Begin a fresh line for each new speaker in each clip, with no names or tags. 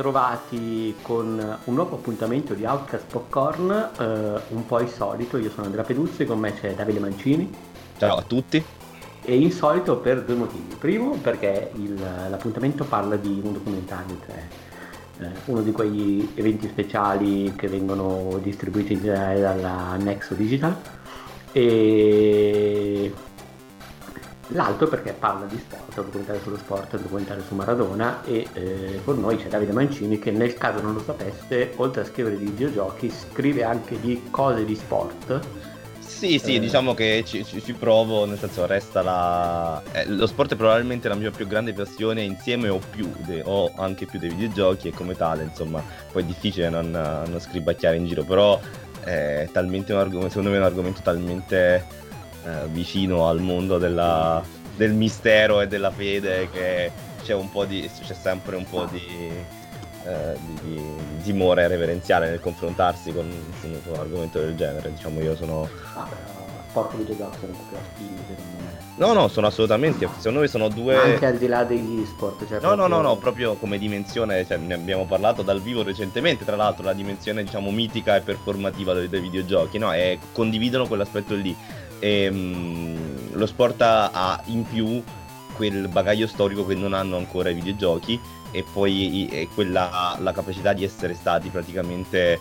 bentrovati con un nuovo appuntamento di Outcast Popcorn, eh, un po' insolito. Io sono Andrea Peduzzi, con me c'è Davide Mancini.
Ciao a tutti.
E insolito per due motivi. Primo, perché il, l'appuntamento parla di un documentario, cioè eh, uno di quegli eventi speciali che vengono distribuiti in generale dalla Nexo Digital. E L'altro perché parla di sport, è un documentario sullo sport, è un documentario su Maradona e eh, con noi c'è Davide Mancini che nel caso non lo sapeste, oltre a scrivere di videogiochi, scrive anche di cose di sport.
Sì, sì, eh. diciamo che ci, ci, ci, provo, nel senso resta la... Eh, lo sport è probabilmente la mia più grande passione insieme o più, de, o anche più dei videogiochi e come tale, insomma, poi è difficile non, non scribacchiare in giro, però è talmente un argomento, secondo me è un argomento talmente eh, vicino al mondo della, del mistero e della fede che c'è, un po di, c'è sempre un po' di, eh, di, di timore reverenziale nel confrontarsi con, con, un argomento del genere. Diciamo, io sono.
Ah, sport videogiochi sono attivi, secondo me.
No, no, sono assolutamente. Secondo me sono due.
Anche al di là degli sport.
Cioè no, proprio... no, no, no, proprio come dimensione. Cioè, ne abbiamo parlato dal vivo recentemente. Tra l'altro, la dimensione, diciamo, mitica e performativa dei, dei videogiochi, no? E condividono quell'aspetto lì. E, um, lo sport ha in più quel bagaglio storico che non hanno ancora i videogiochi e poi e quella, la capacità di essere stati praticamente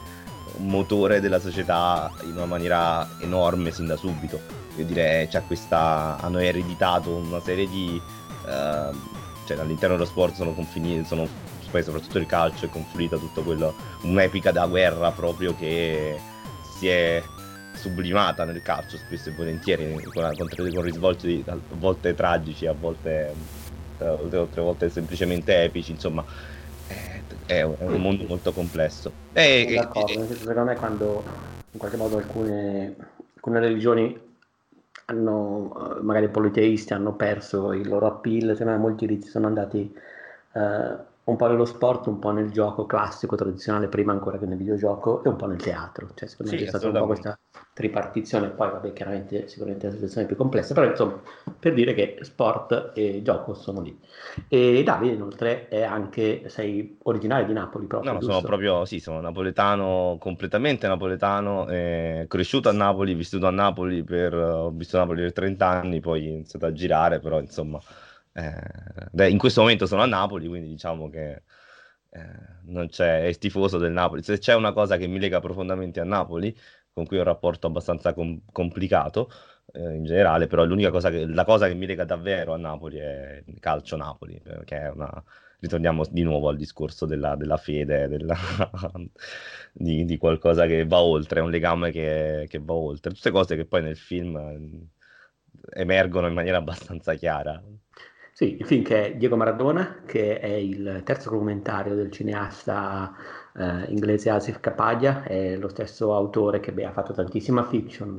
un motore della società in una maniera enorme sin da subito. Io direi cioè, questa, hanno ereditato una serie di... Uh, cioè all'interno dello sport sono confini, sono poi soprattutto il calcio è confluita tutto quello, un'epica da guerra proprio che si è sublimata nel calcio spesso e volentieri con, con, con risvolti a volte tragici a volte altre volte semplicemente epici insomma è, è un mondo molto complesso.
E, d'accordo, e, secondo me quando in qualche modo alcune, alcune religioni hanno magari politeisti hanno perso il loro appeal secondo me molti riti sono andati eh, un po' nello sport, un po' nel gioco classico, tradizionale, prima ancora che nel videogioco, e un po' nel teatro. Cioè, secondo sì, me c'è stata un po' questa tripartizione, poi vabbè, chiaramente sicuramente la situazione è più complessa, però insomma, per dire che sport e gioco sono lì. E Davide, inoltre, è anche, sei originario di Napoli proprio,
No,
giusto?
sono proprio, sì, sono napoletano, completamente napoletano, eh, cresciuto a Napoli, vissuto a Napoli per, ho vissuto a Napoli per 30 anni, poi ho iniziato a girare, però insomma eh, in questo momento sono a Napoli, quindi diciamo che eh, non c'è, è tifoso del Napoli. Se c'è una cosa che mi lega profondamente a Napoli, con cui ho un rapporto abbastanza com- complicato eh, in generale, però l'unica cosa che, la cosa che mi lega davvero a Napoli è il calcio Napoli, perché è una, ritorniamo di nuovo al discorso della, della fede, della, di, di, qualcosa che va oltre, un legame che, che, va oltre, tutte cose che poi nel film eh, emergono in maniera abbastanza chiara.
Sì, il film che è Diego Maradona, che è il terzo documentario del cineasta eh, inglese Asif Kapadia, è lo stesso autore che beh, ha fatto tantissima fiction,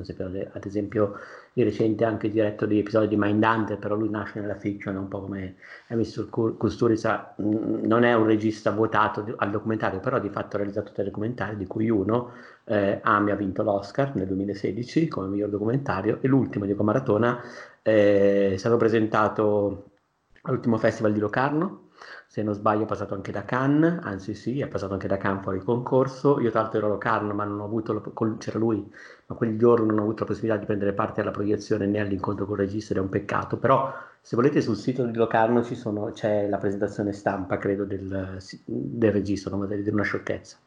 ad esempio di recente anche diretto degli episodi di Mindhunter, però lui nasce nella fiction, un po' come visto Kusturica, non è un regista votato al documentario, però di fatto ha realizzato tre documentari, di cui uno, eh, Ami ha vinto l'Oscar nel 2016 come miglior documentario, e l'ultimo, Diego Maradona, eh, è stato presentato all'ultimo festival di Locarno, se non sbaglio è passato anche da Cannes, anzi sì, è passato anche da Cannes fuori concorso, io tra l'altro ero a Locarno ma non ho avuto, c'era lui, ma quel giorno non ho avuto la possibilità di prendere parte alla proiezione né all'incontro con il regista ed è un peccato, però se volete sul sito di Locarno sono, c'è la presentazione stampa, credo, del, del regista, non vorrei dire una sciocchezza.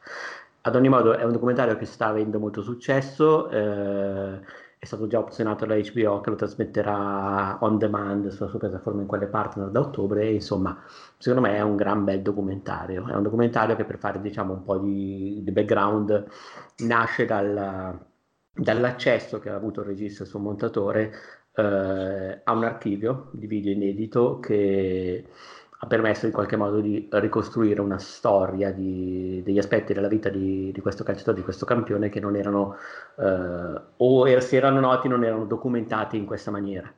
Ad ogni modo è un documentario che sta avendo molto successo, eh, è stato già opzionato da HBO che lo trasmetterà on demand sulla sua piattaforma in quelle partner da ottobre. Insomma, secondo me è un gran bel documentario. È un documentario che per fare diciamo un po' di, di background nasce dal, dall'accesso che ha avuto il regista e il suo montatore eh, a un archivio di video inedito che ha permesso in qualche modo di ricostruire una storia di, degli aspetti della vita di, di, questo calciatore, di questo campione che non erano eh, o er, se erano noti non erano documentati in questa maniera.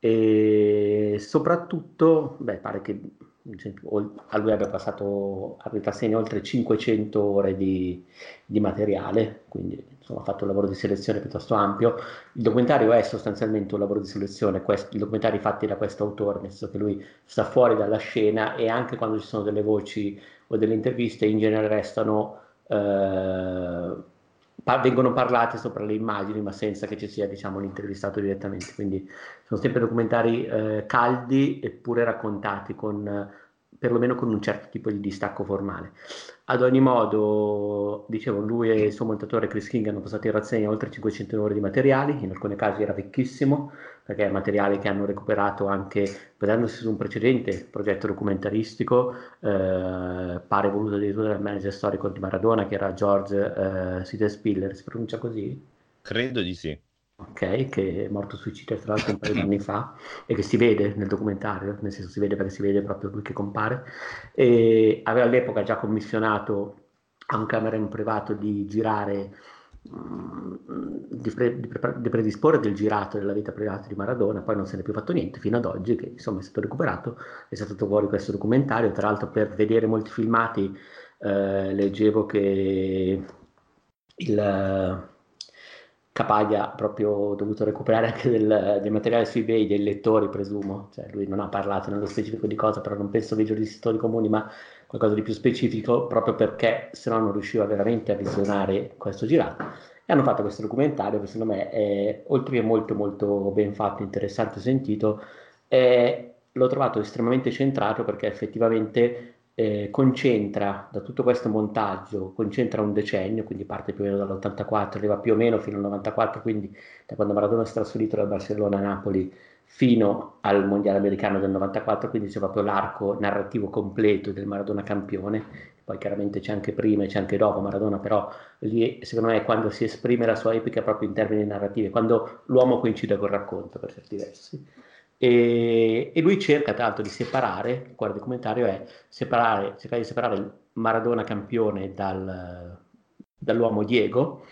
E soprattutto, beh, pare che a lui abbia passato, aveva segno oltre 500 ore di, di materiale, quindi insomma, ha fatto un lavoro di selezione piuttosto ampio. Il documentario è sostanzialmente un lavoro di selezione, quest- i documentari fatti da questo autore, nel senso che lui sta fuori dalla scena e anche quando ci sono delle voci o delle interviste in genere restano... Eh, vengono parlate sopra le immagini, ma senza che ci sia diciamo, l'intervistato direttamente. Quindi sono sempre documentari eh, caldi eppure raccontati con perlomeno con un certo tipo di distacco formale. Ad ogni modo, dicevo, lui e il suo montatore Chris King hanno passato in razzegna oltre 500 ore di materiali, in alcuni casi era vecchissimo, perché è materiale che hanno recuperato anche basandosi su un precedente progetto documentaristico, eh, pare voluto addirittura dal manager storico di Maradona, che era George eh, Sidespiller, si pronuncia così?
Credo di sì
ok, che è morto suicidio tra l'altro un paio di anni fa e che si vede nel documentario, nel senso si vede perché si vede proprio lui che compare, e aveva all'epoca già commissionato a un cameraman privato di girare, mm, di, pre, di, pre, di, predisporre del girato della vita privata di Maradona, poi non se ne è più fatto niente fino ad oggi che insomma è stato recuperato, è stato fuori questo documentario, tra l'altro per vedere molti filmati eh, leggevo che il Capaglia ha proprio dovuto recuperare anche del, del, materiale su eBay dei lettori, presumo. Cioè, lui non ha parlato nello specifico di cosa, però non penso dei giornalisti comuni, ma qualcosa di più specifico, proprio perché se no non riusciva veramente a visionare questo girato. E hanno fatto questo documentario che secondo me è, oltre che molto molto ben fatto, interessante, sentito, è, l'ho trovato estremamente centrato perché effettivamente eh, concentra da tutto questo montaggio, concentra un decennio, quindi parte più o meno dall'84, arriva più o meno fino al 94, quindi da quando Maradona si è trasferito da Barcellona a Napoli fino al Mondiale Americano del 94, quindi c'è proprio l'arco narrativo completo del Maradona campione, poi chiaramente c'è anche prima e c'è anche dopo Maradona, però lì secondo me è quando si esprime la sua epica proprio in termini narrativi, quando l'uomo coincide col racconto per certi versi. E, e, lui cerca tra l'altro di separare, il quale documentario è separare, cercare di separare il Maradona campione dal, dall'uomo Diego.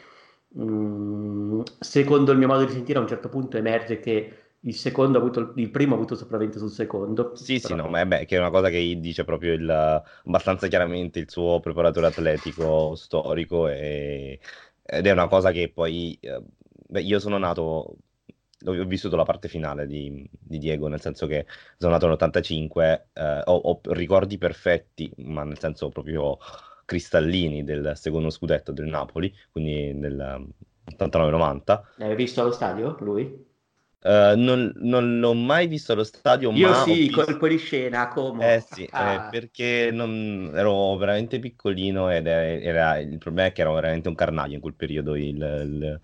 Mm, secondo il mio modo di sentire, a un certo punto emerge che il secondo ha avuto il primo ha avuto sopravvento sul secondo.
Sì, però... sì, no, ma è, beh, che è una cosa che dice proprio il, abbastanza chiaramente il suo preparatore atletico storico e, ed è una cosa che poi eh, beh, io sono nato ho vissuto la parte finale di, di Diego, nel senso che sono nato nell'85, eh, ho, ho, ricordi perfetti, ma nel senso proprio cristallini del secondo scudetto del Napoli, quindi del 89-90.
L'hai visto allo stadio lui?
Uh, non, non, l'ho mai visto allo stadio.
Io
ma
sì, visto... colpo di scena, come?
Eh sì, ah. eh, perché non... ero veramente piccolino ed era, era... il problema è che ero veramente un carnaio in quel periodo. Il, il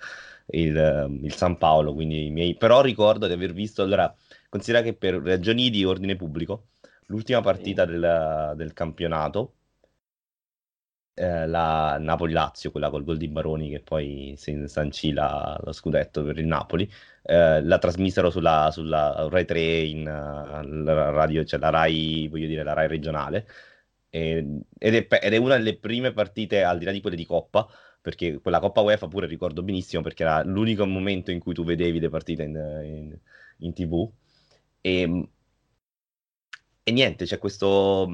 il, ehm, il San Paolo, quindi i miei... però ricordo di aver visto, allora, considera che per ragioni di ordine pubblico, l'ultima partita del, del campionato, eh, la Napoli-Lazio, quella col gol di Baroni che poi si sancì la, lo scudetto per il Napoli, eh, la trasmisero sulla, sulla Rai 3 in uh, radio, cioè la Rai, voglio dire, la Rai regionale, e, ed, è, ed, è, una delle prime partite, al di là di quelle di Coppa, perché quella Coppa UEFA pure ricordo benissimo perché era l'unico momento in cui tu vedevi le partite in, in, in tv e, e, niente, c'è questo,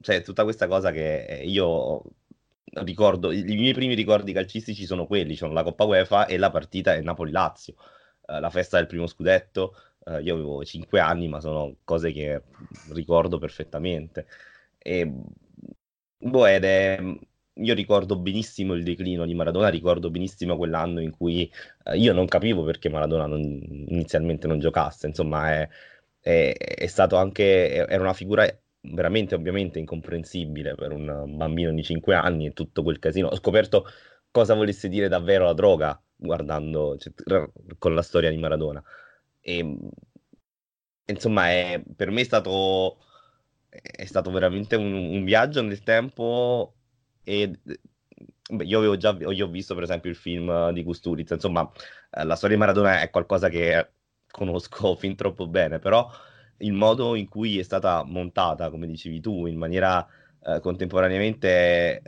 c'è tutta questa cosa che io ricordo, i miei primi ricordi calcistici sono quelli, sono la Coppa UEFA e la partita è Napoli-Lazio, uh, la festa del primo scudetto, uh, io avevo 5 anni ma sono cose che ricordo perfettamente. E, boh, ed è, io ricordo benissimo il declino di Maradona, ricordo benissimo quell'anno in cui eh, io non capivo perché Maradona non, inizialmente non giocasse, insomma è, è, è, stato anche, era una figura veramente ovviamente incomprensibile per un bambino di 5 anni e tutto quel casino. Ho scoperto cosa volesse dire davvero la droga guardando cioè, con la storia di Maradona. E, insomma, è, per me è stato, è stato veramente un, un viaggio nel tempo e beh, io avevo già io ho visto per esempio il film di Kusturica, insomma, eh, la storia di Maradona è qualcosa che conosco fin troppo bene, però il modo in cui è stata montata, come dicevi tu, in maniera eh, contemporaneamente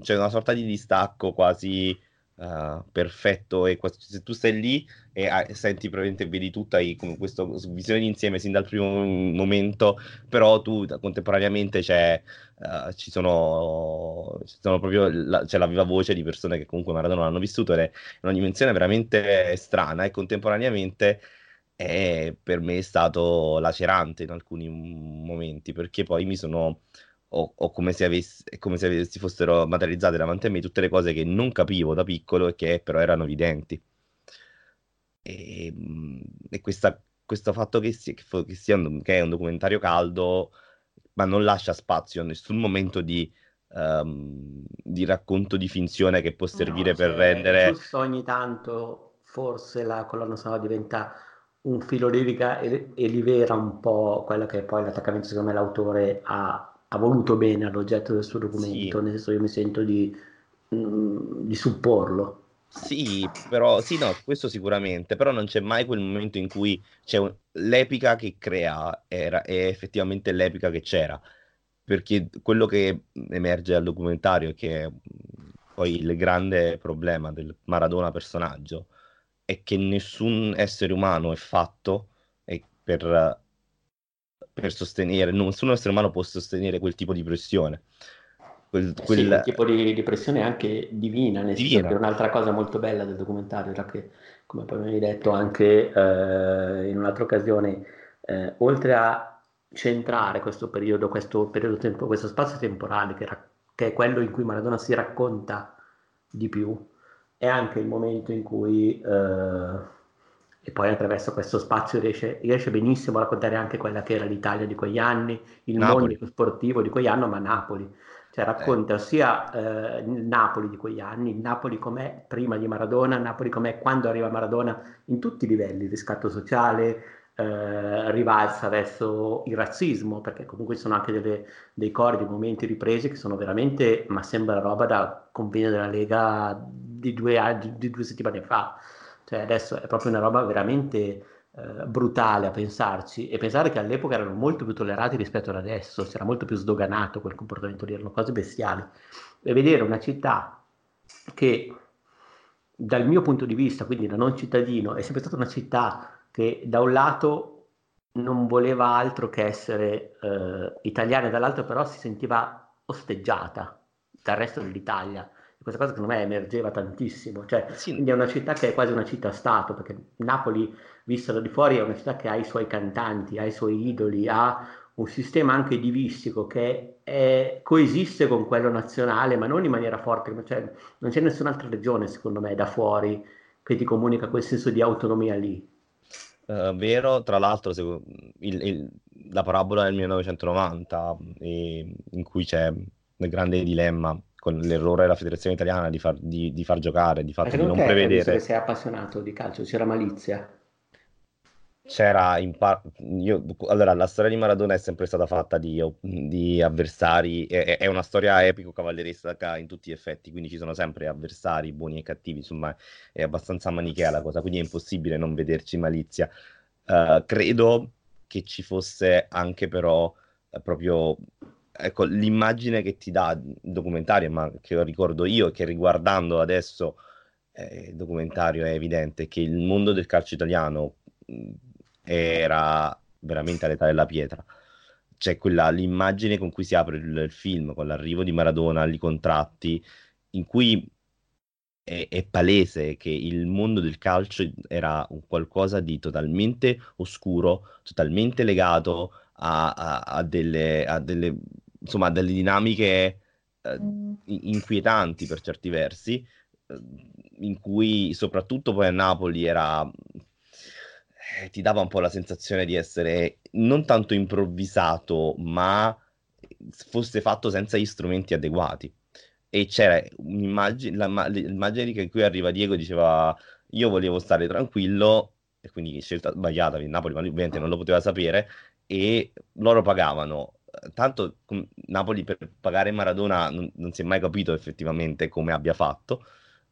c'è una sorta di distacco quasi uh, perfetto e se tu stai lì e hai, senti probabilmente vedi tutto, hai come questa visione d'insieme sin dal primo momento, però tu contemporaneamente c'è, uh, ci, sono, ci sono proprio la, c'è la viva voce di persone che comunque Maradona l'hanno vissuto ed è una dimensione veramente strana e contemporaneamente è per me stato lacerante in alcuni momenti perché poi mi sono o, o come, se avessi, come se avessi fossero materializzate davanti a me tutte le cose che non capivo da piccolo e che però erano evidenti. E, mm, e questa, questo fatto che, sia, che, sia un, che è un documentario caldo, ma non lascia spazio a nessun momento di, um, di racconto di finzione che può servire no, per cioè, rendere...
Giusto ogni tanto forse la colonna sonora diventa un filo lirica e, e rivela un po' quello che è poi l'attaccamento secondo me l'autore ha ha voluto bene all'oggetto del suo documento, sì. nel senso io mi sento di, mh, mm, di supporlo.
Sì, però sì, no, questo sicuramente, però non c'è mai quel momento in cui c'è un... l'epica che crea era, è effettivamente l'epica che c'era, perché quello che emerge dal documentario, che è poi il grande problema del Maradona personaggio, è che nessun essere umano è fatto per per sostenere, nessun essere umano può sostenere quel tipo di pressione.
Quel, eh quel... Sì, un tipo di, di, pressione anche divina, nel divina. senso che un'altra cosa molto bella del documentario era che, come poi mi hai detto anche eh, in un'altra occasione, eh, oltre a centrare questo periodo, questo, periodo tempo, questo spazio temporale che, ra- che è quello in cui Maradona si racconta di più, è anche il momento in cui eh, e poi attraverso questo spazio riesce, riesce, benissimo a raccontare anche quella che era l'Italia di quegli anni, il Napoli. mondo sportivo di quegli anni, ma Napoli. Cioè racconta eh. sia eh, il Napoli di quegli anni, il Napoli com'è prima di Maradona, il Napoli com'è quando arriva Maradona in tutti i livelli, riscatto sociale, eh, rivalsa verso il razzismo, perché comunque ci sono anche delle, dei cori, dei momenti ripresi che sono veramente, ma sembra roba da convegno della Lega di due, di, di due settimane fa. Cioè adesso è proprio una roba veramente eh, brutale a pensarci e pensare che all'epoca erano molto più tollerati rispetto ad adesso, si era molto più sdoganato quel comportamento lì, erano cose bestiali. E vedere una città che dal mio punto di vista, quindi da non cittadino, è sempre stata una città che da un lato non voleva altro che essere eh, italiana dall'altro però si sentiva osteggiata dal resto dell'Italia questa cosa secondo me emergeva tantissimo, cioè, sì. quindi è una città che è quasi una città-stato, perché Napoli, vista da di fuori, è una città che ha i suoi cantanti, ha i suoi idoli, ha un sistema anche divistico che è, coesiste con quello nazionale, ma non in maniera forte, cioè, non c'è nessun'altra regione, secondo me, da fuori che ti comunica quel senso di autonomia lì.
Uh, vero, tra l'altro, il, il, la parabola del 1990, in cui c'è il grande dilemma con l'errore della federazione italiana di far, di, di far giocare, di, fatto, di non prevedere.
Che sei appassionato di calcio, c'era malizia.
C'era in par- io, allora, la storia di Maradona è sempre stata fatta di, di avversari, è, è, una storia epico-cavalleresca in tutti gli effetti, quindi ci sono sempre avversari buoni e cattivi, insomma è abbastanza manichea la cosa, quindi è impossibile non vederci malizia. Uh, credo che ci fosse anche però uh, proprio ecco, l'immagine che ti dà il documentario, ma che ricordo io, che riguardando adesso eh, il documentario è evidente che il mondo del calcio italiano era veramente all'età della pietra. C'è quella, l'immagine con cui si apre il, il film, con l'arrivo di Maradona, i contratti, in cui è, è, palese che il mondo del calcio era un qualcosa di totalmente oscuro, totalmente legato a, a, a, delle, a delle insomma, delle dinamiche eh, mm. inquietanti per certi versi, eh, in cui soprattutto poi a Napoli era eh, ti dava un po' la sensazione di essere non tanto improvvisato, ma fosse fatto senza gli strumenti adeguati. E c'era un'immagine, l'immagine in cui arriva Diego diceva io volevo stare tranquillo, e quindi scelta sbagliata, Napoli ovviamente non lo poteva sapere, e loro pagavano tanto Napoli per pagare Maradona non, non, si è mai capito effettivamente come abbia fatto.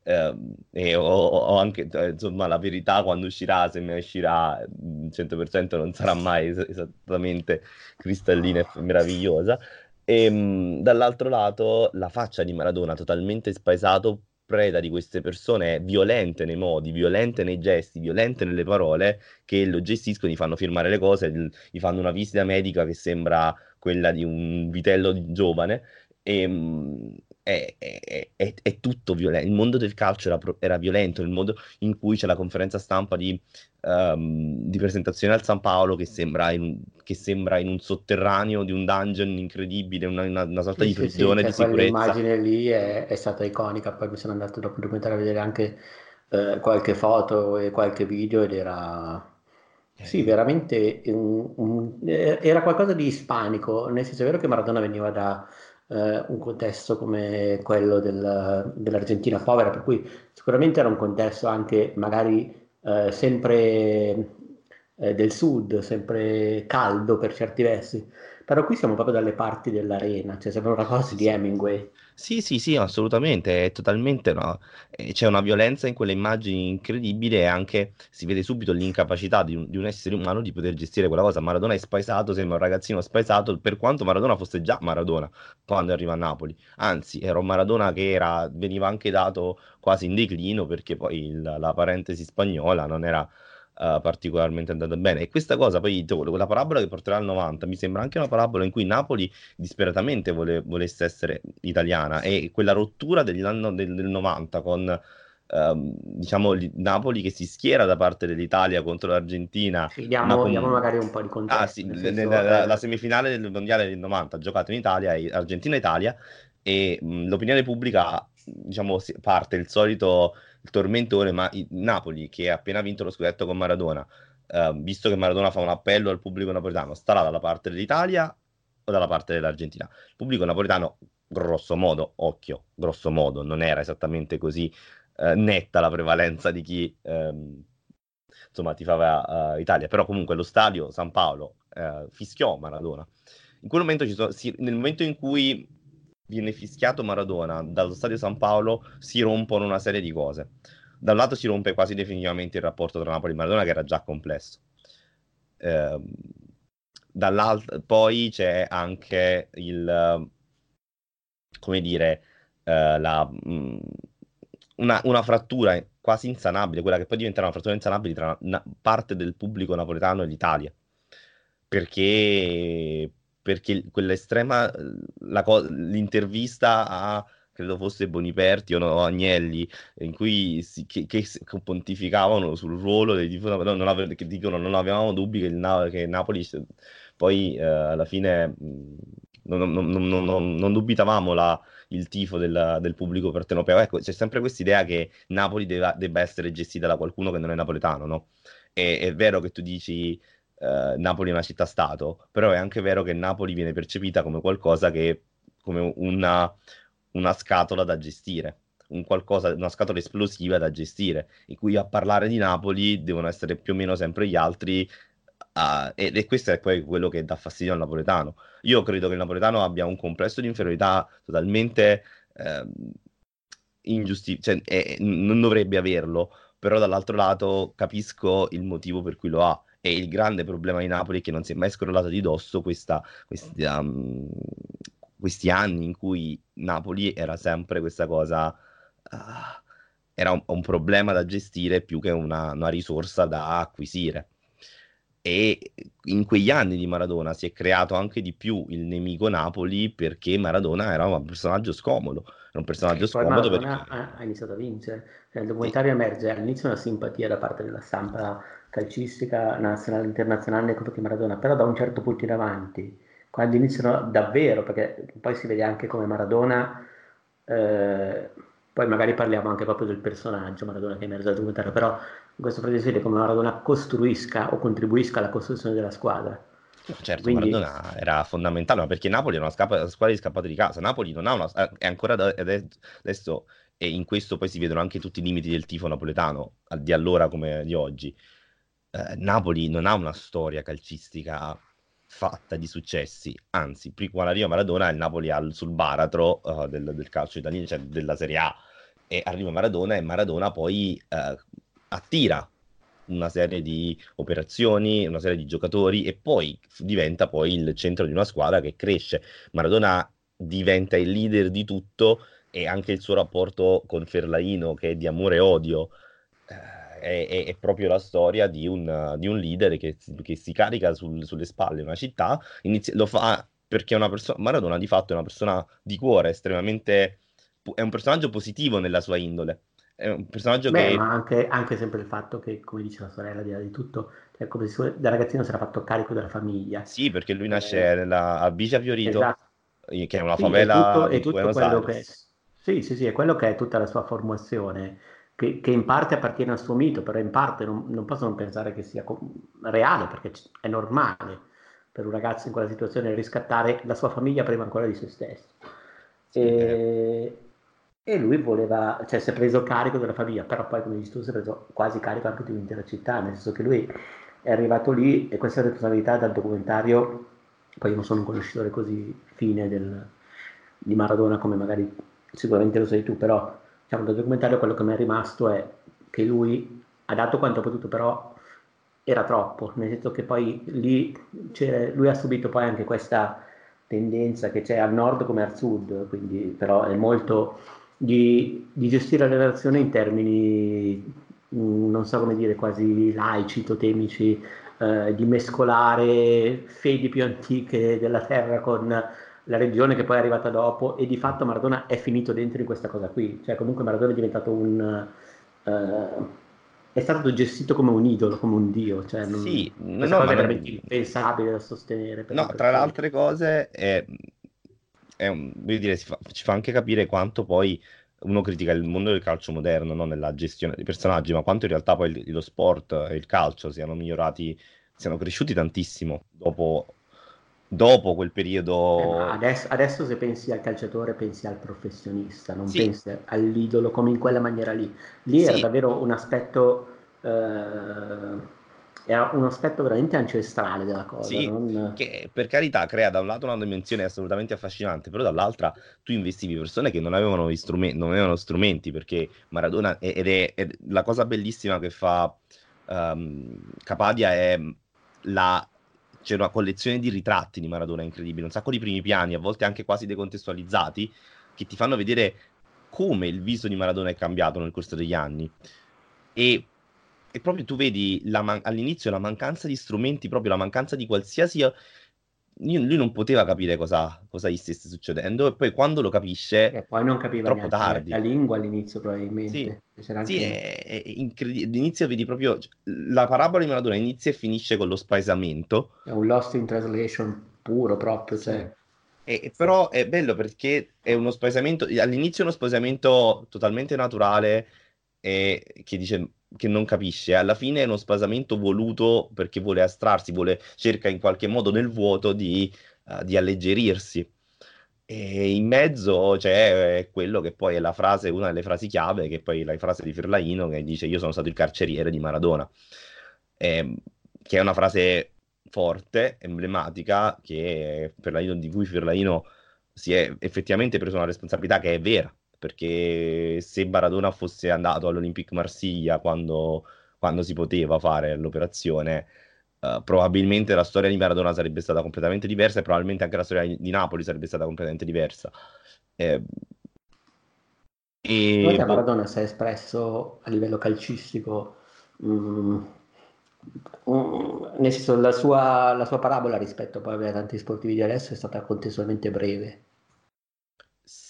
Eh, e ho, ho, anche, eh, insomma, la verità quando uscirà, se ne uscirà, 100% non sarà mai es- esattamente cristallina e meravigliosa. E ehm, mh, dall'altro lato, la faccia di Maradona totalmente spaesato preda di queste persone violente nei modi, violente nei gesti, violente nelle parole, che lo gestiscono, gli fanno firmare le cose, gli fanno una visita medica che sembra quella di un vitello giovane. E, ehm, è, è, è, è, tutto violento. Il mondo del calcio era, era, violento, il modo in cui c'è la conferenza stampa di, um, di presentazione al San Paolo che sembra, in, che sembra, in, un sotterraneo di un dungeon incredibile, una, una, una sorta sì, di prigione sì, sì,
di sicurezza. L'immagine lì è, stata iconica, poi mi sono andato dopo il documentario a vedere anche eh, qualche foto e qualche video ed era... Sì, veramente un, un, era qualcosa di ispanico, nel senso è vero che Maradona veniva da eh, un contesto come quello del, dell'Argentina povera, per cui sicuramente era un contesto anche magari eh, sempre eh, del sud, sempre caldo per certi versi, però qui siamo proprio dalle parti dell'arena, cioè sembra una cosa di Hemingway.
Sì, sì, sì, assolutamente, è totalmente no. C'è una violenza in quelle immagini incredibile e anche si vede subito l'incapacità di un, di un essere umano di poter gestire quella cosa. Maradona è spaesato, sembra un ragazzino spaesato, per quanto Maradona fosse già Maradona quando arriva a Napoli. Anzi, era un Maradona che era, veniva anche dato quasi in declino perché poi il, la parentesi spagnola non era uh, particolarmente andata bene. E questa cosa, poi quella parabola che porterà al 90, mi sembra anche una parabola in cui Napoli disperatamente vole, volesse essere italiana e quella rottura dell'anno del, del 90 con Uh, diciamo Napoli che si schiera da parte dell'Italia contro l'Argentina.
Sì, diamo, con... diamo, magari un po' di contesto.
Ah, sì, senso, la, eh... la, semifinale del mondiale del 90 giocato in Italia, Argentina-Italia, e mh, l'opinione pubblica diciamo parte il solito il tormentone, ma il Napoli che ha appena vinto lo scudetto con Maradona, eh, visto che Maradona fa un appello al pubblico napoletano, starà dalla parte dell'Italia o dalla parte dell'Argentina? Il pubblico napoletano, grosso modo, occhio, grosso modo, non era esattamente così eh, netta la prevalenza di chi ehm, insomma tifava uh, Italia, però comunque lo stadio San Paolo uh, fischiò Maradona. In quel momento sono, si, nel momento in cui viene fischiato Maradona dallo stadio San Paolo, si rompono una serie di cose. Da un lato si rompe quasi definitivamente il rapporto tra Napoli e Maradona, che era già complesso. Eh, poi c'è anche il, come dire, eh, la, mm, una, una, frattura quasi insanabile, quella che poi diventerà una frattura insanabile tra una, parte del pubblico napoletano e l'Italia. Perché perché quell'estrema, co- l'intervista a credo fosse Boniperti o no, Agnelli, in cui si, che, che, pontificavano sul ruolo dei tifosi, no, non ave, che dicono non avevamo dubbi che, il, che Napoli poi eh, alla fine non, non, non, non dubitavamo la, il tifo del, del, pubblico partenopeo. Ecco, c'è sempre questa idea che Napoli debba, debba, essere gestita da qualcuno che non è napoletano, no? E, è vero che tu dici eh, Napoli è una città-stato, però è anche vero che Napoli viene percepita come qualcosa che, come una, una scatola da gestire, un qualcosa, una scatola esplosiva da gestire, in cui a parlare di Napoli devono essere più o meno sempre gli altri, uh, ed, e questo è poi quello che dà fastidio al napoletano. Io credo che il napoletano abbia un complesso di inferiorità totalmente eh, ingiustificato, cioè, eh, non dovrebbe averlo, però dall'altro lato capisco il motivo per cui lo ha e il grande problema di Napoli è che non si è mai scrollata di dosso questa, questa, um, questi anni in cui Napoli era sempre questa cosa, uh, era un, un, problema da gestire più che una, una risorsa da acquisire e in quegli anni di Maradona si è creato anche di più il nemico Napoli perché Maradona era un personaggio scomodo, era un personaggio e scomodo
perché... ha, ha, iniziato a vincere, cioè, il documentario sì. emerge all'inizio una simpatia da parte della stampa calcistica nazionale e internazionale nei confronti di Maradona, però da un certo punto in avanti, quando iniziano davvero, perché poi si vede anche come Maradona, eh, poi magari parliamo anche proprio del personaggio Maradona che emerge dal documentario, però in questo frase si vede come Maradona costruisca o contribuisca alla costruzione della squadra.
Certo, Quindi... Maradona era fondamentale, ma perché Napoli è una, scappa, squadra di scappati di casa. Napoli non ha una. è ancora adesso, e in questo poi si vedono anche tutti i limiti del tifo napoletano, di allora come di oggi eh, Napoli non ha una storia calcistica fatta di successi, anzi, prima arriva Maradona il Napoli ha sul baratro uh, del, del, calcio italiano, cioè della Serie A, e arriva Maradona e Maradona poi uh, attira una serie di operazioni, una serie di giocatori e poi diventa poi il centro di una squadra che cresce. Maradona diventa il leader di tutto e anche il suo rapporto con Ferlaino che è di amore e odio eh, è, è, proprio la storia di un, di un leader che, che, si carica sul, sulle spalle una città, inizia, lo fa perché è una persona, Maradona di fatto è una persona di cuore, estremamente, è un personaggio positivo nella sua indole, è un personaggio
Beh,
che...
ma anche, anche, sempre il fatto che, come dice la sorella, di, di tutto, cioè, come se da ragazzino si era fatto carico della famiglia.
Sì, perché lui nasce eh, nella, a Bicia Fiorito, esatto. che è una favela
sì, è tutto, è tutto quello che... Sì, sì, sì, è quello che è tutta la sua formazione, che, che in parte appartiene al suo mito, però in parte non, non possono pensare che sia reale, perché è normale per un ragazzo in quella situazione riscattare la sua famiglia prima ancora di se stesso. E, e lui voleva, cioè si è preso carico della famiglia, però poi come dici tu si è preso quasi carico anche di un'intera città, nel senso che lui è arrivato lì e questa responsabilità dal documentario, poi io non sono un conoscitore così fine del, di Maradona come magari sicuramente lo sei tu, però diciamo, dal documentario quello che mi è rimasto è che lui ha dato quanto ha potuto, però era troppo, nel senso che poi lì lui ha subito poi anche questa tendenza che c'è al nord come al sud, quindi però è molto di, di gestire la relazione in termini, mm, non so come dire, quasi laici, totemici, eh, di mescolare fedi più antiche della terra con la religione che poi è arrivata dopo e di fatto Maradona è finito dentro in questa cosa qui, cioè comunque Maradona è diventato un... Uh, è stato gestito come un idolo, come un dio, cioè non,
sì,
no, cosa è veramente impensabile da sostenere.
No, tra le altre cose è, è un, dire, fa, ci fa anche capire quanto poi uno critica il mondo del calcio moderno, non nella gestione dei personaggi, ma quanto in realtà poi lo sport e il calcio siano migliorati, siano cresciuti tantissimo dopo dopo quel periodo.
Eh, adesso, adesso, se pensi al calciatore pensi al professionista, non sì. pensi all'idolo come in quella maniera lì. Lì sì. era davvero un aspetto... Eh, era un aspetto veramente ancestrale della cosa.
Sì, non... che per carità crea da un lato una dimensione assolutamente affascinante, però dall'altra tu investivi persone che non avevano, strumenti, non avevano strumenti, perché Maradona, ed è, è, la cosa bellissima che fa um, Capadia è la c'è una collezione di ritratti di Maradona incredibile, un sacco di primi piani, a volte anche quasi decontestualizzati, che ti fanno vedere come il viso di Maradona è cambiato nel corso degli anni. E, e proprio tu vedi man- all'inizio la mancanza di strumenti, proprio la mancanza di qualsiasi lui non poteva capire cosa, cosa, gli stesse succedendo e poi quando lo capisce
e poi non capiva troppo tardi. la lingua all'inizio probabilmente
sì, sì è, è incredibile all'inizio vedi proprio la parabola di Maradona inizia e finisce con lo spaesamento
è un lost in translation puro proprio cioè.
e, però è bello perché è uno spaesamento all'inizio è uno spaesamento totalmente naturale e che dice che non capisce, alla fine è uno spasamento voluto perché vuole astrarsi, vuole, cerca in qualche modo nel vuoto di, uh, di alleggerirsi. E in mezzo c'è quello che poi è la frase, una delle frasi chiave, che poi è la frase di Ferlaino che dice io sono stato il carceriere di Maradona, eh, che è una frase forte, emblematica, che di cui Ferlaino si è effettivamente preso una responsabilità che è vera, perché se Maradona fosse andato all'Olympique Marsiglia quando, quando si poteva fare l'operazione, uh, probabilmente la storia di Maradona sarebbe stata completamente diversa e probabilmente anche la storia di Napoli sarebbe stata completamente diversa. Eh,
e... Boh Maradona si è espresso a livello calcistico, mm, mm, nel senso la sua, la sua parabola rispetto poi a tanti sportivi di adesso è stata contestualmente breve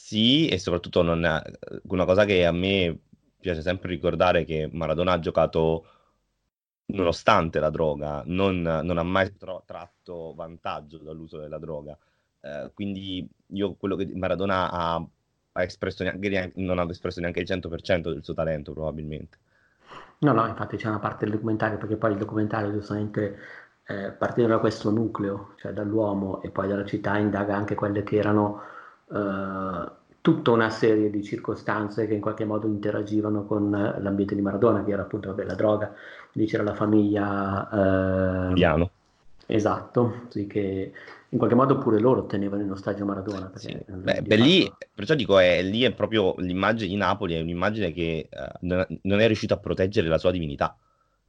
sì, e soprattutto non, una cosa che a me piace sempre ricordare è che Maradona ha giocato nonostante la droga, non, non ha mai tro- tratto vantaggio dall'uso della droga. Eh, quindi io quello che Maradona ha, ha espresso neanche, non ha espresso neanche il 100% del suo talento probabilmente.
No, no, infatti c'è una parte del documentario, perché poi il documentario giustamente eh, partendo da questo nucleo, cioè dall'uomo e poi dalla città, indaga anche quelle che erano eh, tutta una serie di circostanze che in qualche modo interagivano con l'ambiente di Maradona, che era appunto vabbè, la droga, lì c'era la famiglia...
Eh, Piano.
Esatto, sì, che in qualche modo pure loro tenevano in ostaggio Maradona.
Sì. Beh, beh, lì, perciò dico, è, lì è proprio l'immagine di Napoli, è un'immagine che uh, non è riuscito a proteggere la sua divinità,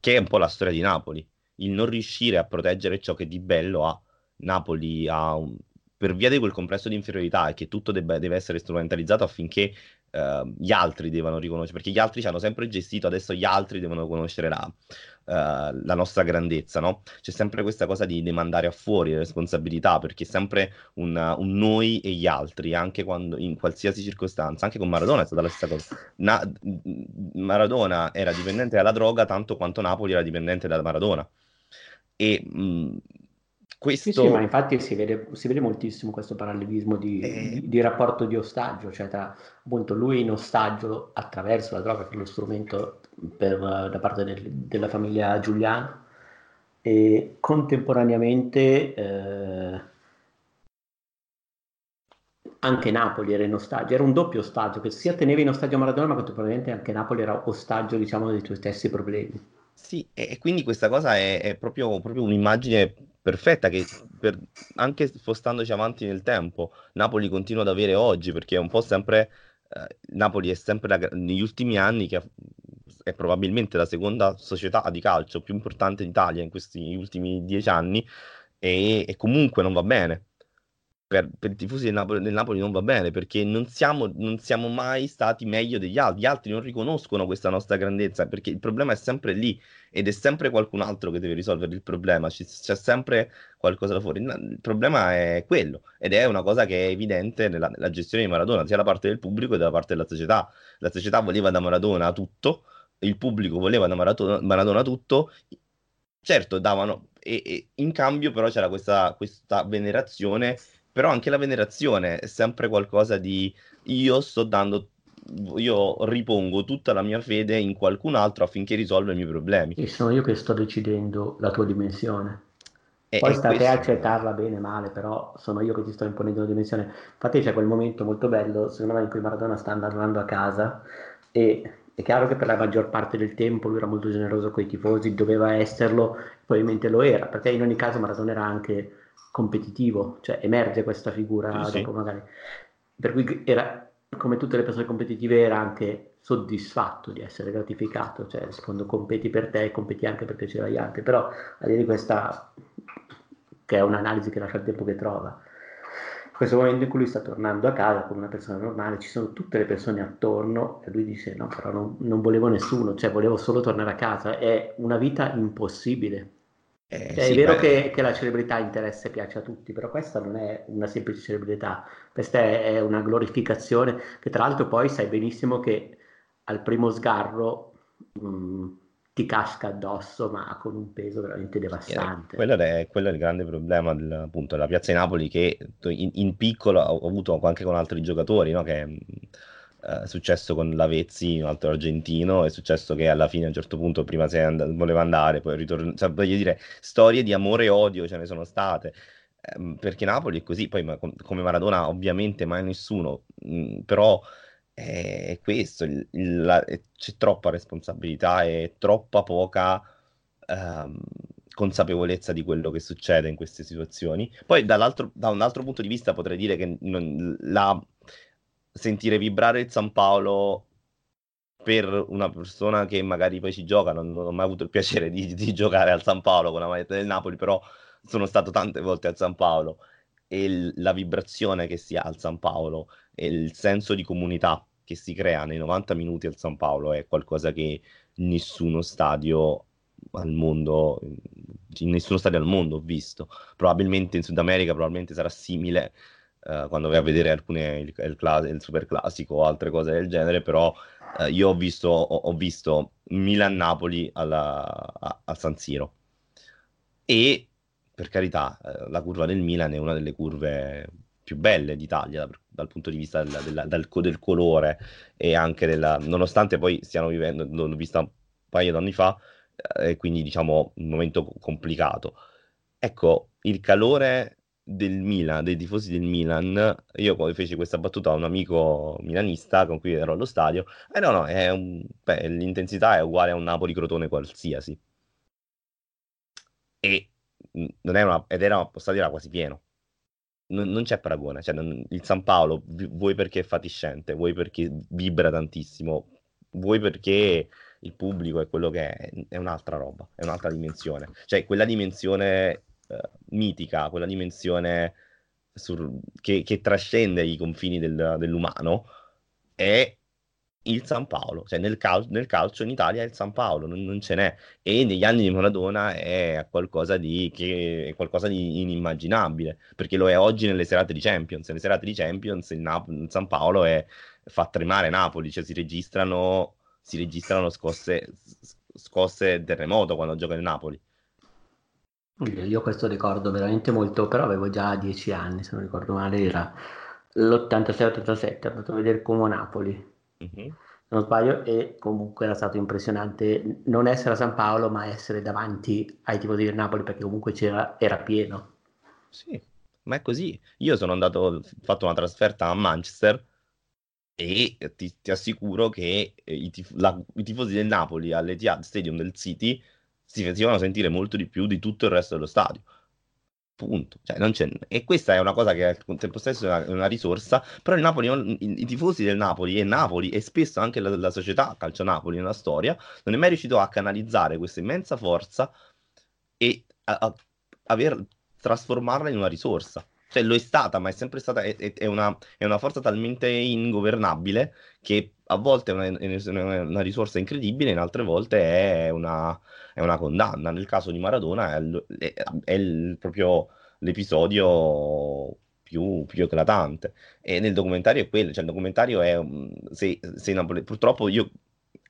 che è un po' la storia di Napoli, il non riuscire a proteggere ciò che di bello ha. Napoli ha un, per via di quel complesso di inferiorità e che tutto debba, deve essere strumentalizzato affinché uh, gli altri devono riconoscere, perché gli altri ci hanno sempre gestito, adesso gli altri devono conoscere la, uh, la nostra grandezza, no? C'è sempre questa cosa di demandare a fuori le responsabilità, perché è sempre un, un, noi e gli altri, anche quando, in qualsiasi circostanza, anche con Maradona è stata la stessa cosa. Na- Maradona era dipendente dalla droga tanto quanto Napoli era dipendente da Maradona. E mh, questo...
Sì, sì, ma infatti si vede, si vede moltissimo questo parallelismo di, eh... di, di, rapporto di ostaggio, cioè tra appunto lui in ostaggio attraverso la droga, che è lo strumento per, da parte del, della famiglia Giuliano, e contemporaneamente eh, anche Napoli era in ostaggio, era un doppio ostaggio, che sia teneva in ostaggio Maradona, ma contemporaneamente anche Napoli era ostaggio, diciamo, dei tuoi stessi problemi.
Sì, e quindi questa cosa è, è proprio, proprio un'immagine perfetta che per, anche spostandoci avanti nel tempo, Napoli continua ad avere oggi, perché è un po' sempre, eh, Napoli è sempre la, negli ultimi anni che è probabilmente la seconda società di calcio più importante d'Italia in questi ultimi dieci anni e, e comunque non va bene per, per, i tifosi del Napoli, del Napoli, non va bene perché non siamo, non siamo, mai stati meglio degli altri. Gli altri non riconoscono questa nostra grandezza perché il problema è sempre lì ed è sempre qualcun altro che deve risolvere il problema. C- c'è sempre qualcosa da fuori. Il problema è quello ed è una cosa che è evidente nella, nella gestione di Maradona, sia da parte del pubblico che da parte della società. La società voleva da Maradona tutto, il pubblico voleva da Maradona, Maradona tutto. Certo, davano, e, e in cambio però c'era questa, questa venerazione però anche la venerazione è sempre qualcosa di io sto dando io ripongo tutta la mia fede in qualcun altro affinché risolva i miei problemi.
E sono io che sto decidendo la tua dimensione. E, Poi sta a te accettarla bene o male, però sono io che ti sto imponendo la dimensione. Infatti c'è quel momento molto bello, secondo me, in cui Maradona sta andando a casa e è chiaro che per la maggior parte del tempo lui era molto generoso con i tifosi, doveva esserlo, probabilmente lo era, perché in ogni caso Maradona era anche competitivo, cioè emerge questa figura sì, dopo sì. magari. Per cui era, come tutte le persone competitive, era anche soddisfatto di essere gratificato, cioè secondo competi per te competi anche per piacere agli altri, però al di là di questa, che è un'analisi che lascia il tempo che trova, in questo momento in cui lui sta tornando a casa come una persona normale, ci sono tutte le persone attorno e lui dice no, però non, non volevo nessuno, cioè volevo solo tornare a casa, è una vita impossibile, eh, cioè, sì, è vero beh... che, che, la celebrità interessa e piace a tutti, però questa non è una semplice celebrità, questa è, è, una glorificazione che tra l'altro poi sai benissimo che al primo sgarro mh, mm, ti casca addosso, ma con un peso veramente devastante.
Eh, quello, è, quello, è, il grande problema del, appunto, della piazza di Napoli che in, in piccolo ho avuto anche con altri giocatori, no? che è successo con Lavezzi, un altro argentino, è successo che alla fine a un certo punto prima and- voleva andare, poi ritornare, cioè, voglio dire, storie di amore e odio ce ne sono state, ehm, perché Napoli è così, poi ma, com- come Maradona ovviamente mai nessuno, mh, però è questo, il, il, la, c'è troppa responsabilità e troppa poca... Um, consapevolezza di quello che succede in queste situazioni. Poi da un altro punto di vista potrei dire che non, la sentire vibrare il San Paolo per una persona che magari poi ci gioca, non, non ho mai avuto il piacere di, di, giocare al San Paolo con la maglietta del Napoli, però sono stato tante volte al San Paolo e il, la vibrazione che si ha al San Paolo e il senso di comunità che si crea nei 90 minuti al San Paolo è qualcosa che nessuno stadio al mondo, in nessuno stadio al mondo ho visto. Probabilmente in Sud America probabilmente sarà simile, eh, quando vai a vedere alcune, il, il, il, super classico o altre cose del genere, però eh, io ho visto, ho, ho visto Milan-Napoli alla, a, a, San Siro e per carità eh, la curva del Milan è una delle curve più belle d'Italia dal, dal punto di vista del, del, del, del, colore e anche della, nonostante poi stiano vivendo, l'ho vista un paio di anni fa, eh, e quindi diciamo un momento complicato. Ecco, il calore del Milan, dei tifosi del Milan, io poi feci questa battuta a un amico milanista con cui ero allo stadio, eh no, no, un, beh, l'intensità è uguale a un Napoli-Crotone qualsiasi. E non è una, ed era, posso dire, era quasi pieno. Non, non c'è paragone, cioè, non, il San Paolo, vuoi perché è fatiscente, vuoi perché vibra tantissimo, vuoi perché il pubblico è quello che è, è un'altra roba, è un'altra dimensione. Cioè, quella dimensione mitica, quella dimensione sur, che, che, trascende i confini del, dell'umano è il San Paolo, cioè nel, cal- nel, calcio in Italia è il San Paolo, non, non, ce n'è. E negli anni di Maradona è qualcosa di, è qualcosa di inimmaginabile, perché lo è oggi nelle serate di Champions. Nelle serate di Champions il, Nap- il San Paolo è, fa tremare Napoli, cioè si registrano, si registrano scosse, scosse terremoto quando gioca il Napoli.
Io questo ricordo veramente molto, però avevo già dieci anni, se non ricordo male, era l'86-87, ho andato a vedere Como Napoli Mm-hmm. Se non sbaglio, e comunque era stato impressionante non essere a San Paolo, ma essere davanti ai tifosi del Napoli perché comunque c'era, era pieno.
Sì, ma è così. Io sono andato, ho fatto una trasferta a Manchester e ti, ti assicuro che i, tif- la, i, tifosi del Napoli all'Etihad Stadium del City si facevano sentire molto di più di tutto il resto dello stadio. Punto. Cioè, e questa è una cosa che al tempo stesso è una, una risorsa, però il Napoli, i, i, tifosi del Napoli e Napoli e spesso anche la, la società Calcio Napoli nella storia non è mai riuscito a canalizzare questa immensa forza e a, a, aver, trasformarla in una risorsa. Cioè lo è stata, ma è sempre stata, è, è, una, è una, forza talmente ingovernabile che a volte è una, una risorsa incredibile, in altre volte è una, è una condanna. Nel caso di Maradona è, è il, proprio l'episodio più, più, eclatante. E nel documentario è quello, cioè il documentario è... Se, se Napoli, purtroppo io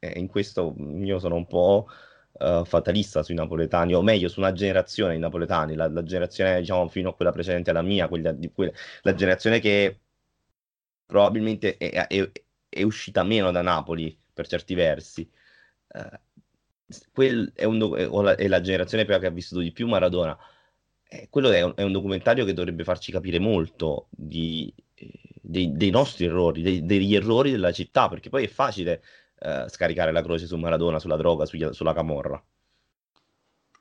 eh, in questo io sono un po' uh, fatalista sui napoletani, o meglio su una generazione di napoletani, la, la generazione diciamo fino a quella precedente alla mia, quella, di, quella, la generazione che probabilmente è, è, è, uscita meno da Napoli per certi versi. Uh, quel è, un, è la generazione che ha vissuto di più Maradona. Eh, quello è un, è un, documentario che dovrebbe farci capire molto di, eh, dei, dei, nostri errori, dei, degli errori della città, perché poi è facile eh, scaricare la croce su Maradona, sulla droga, sugli, sulla camorra.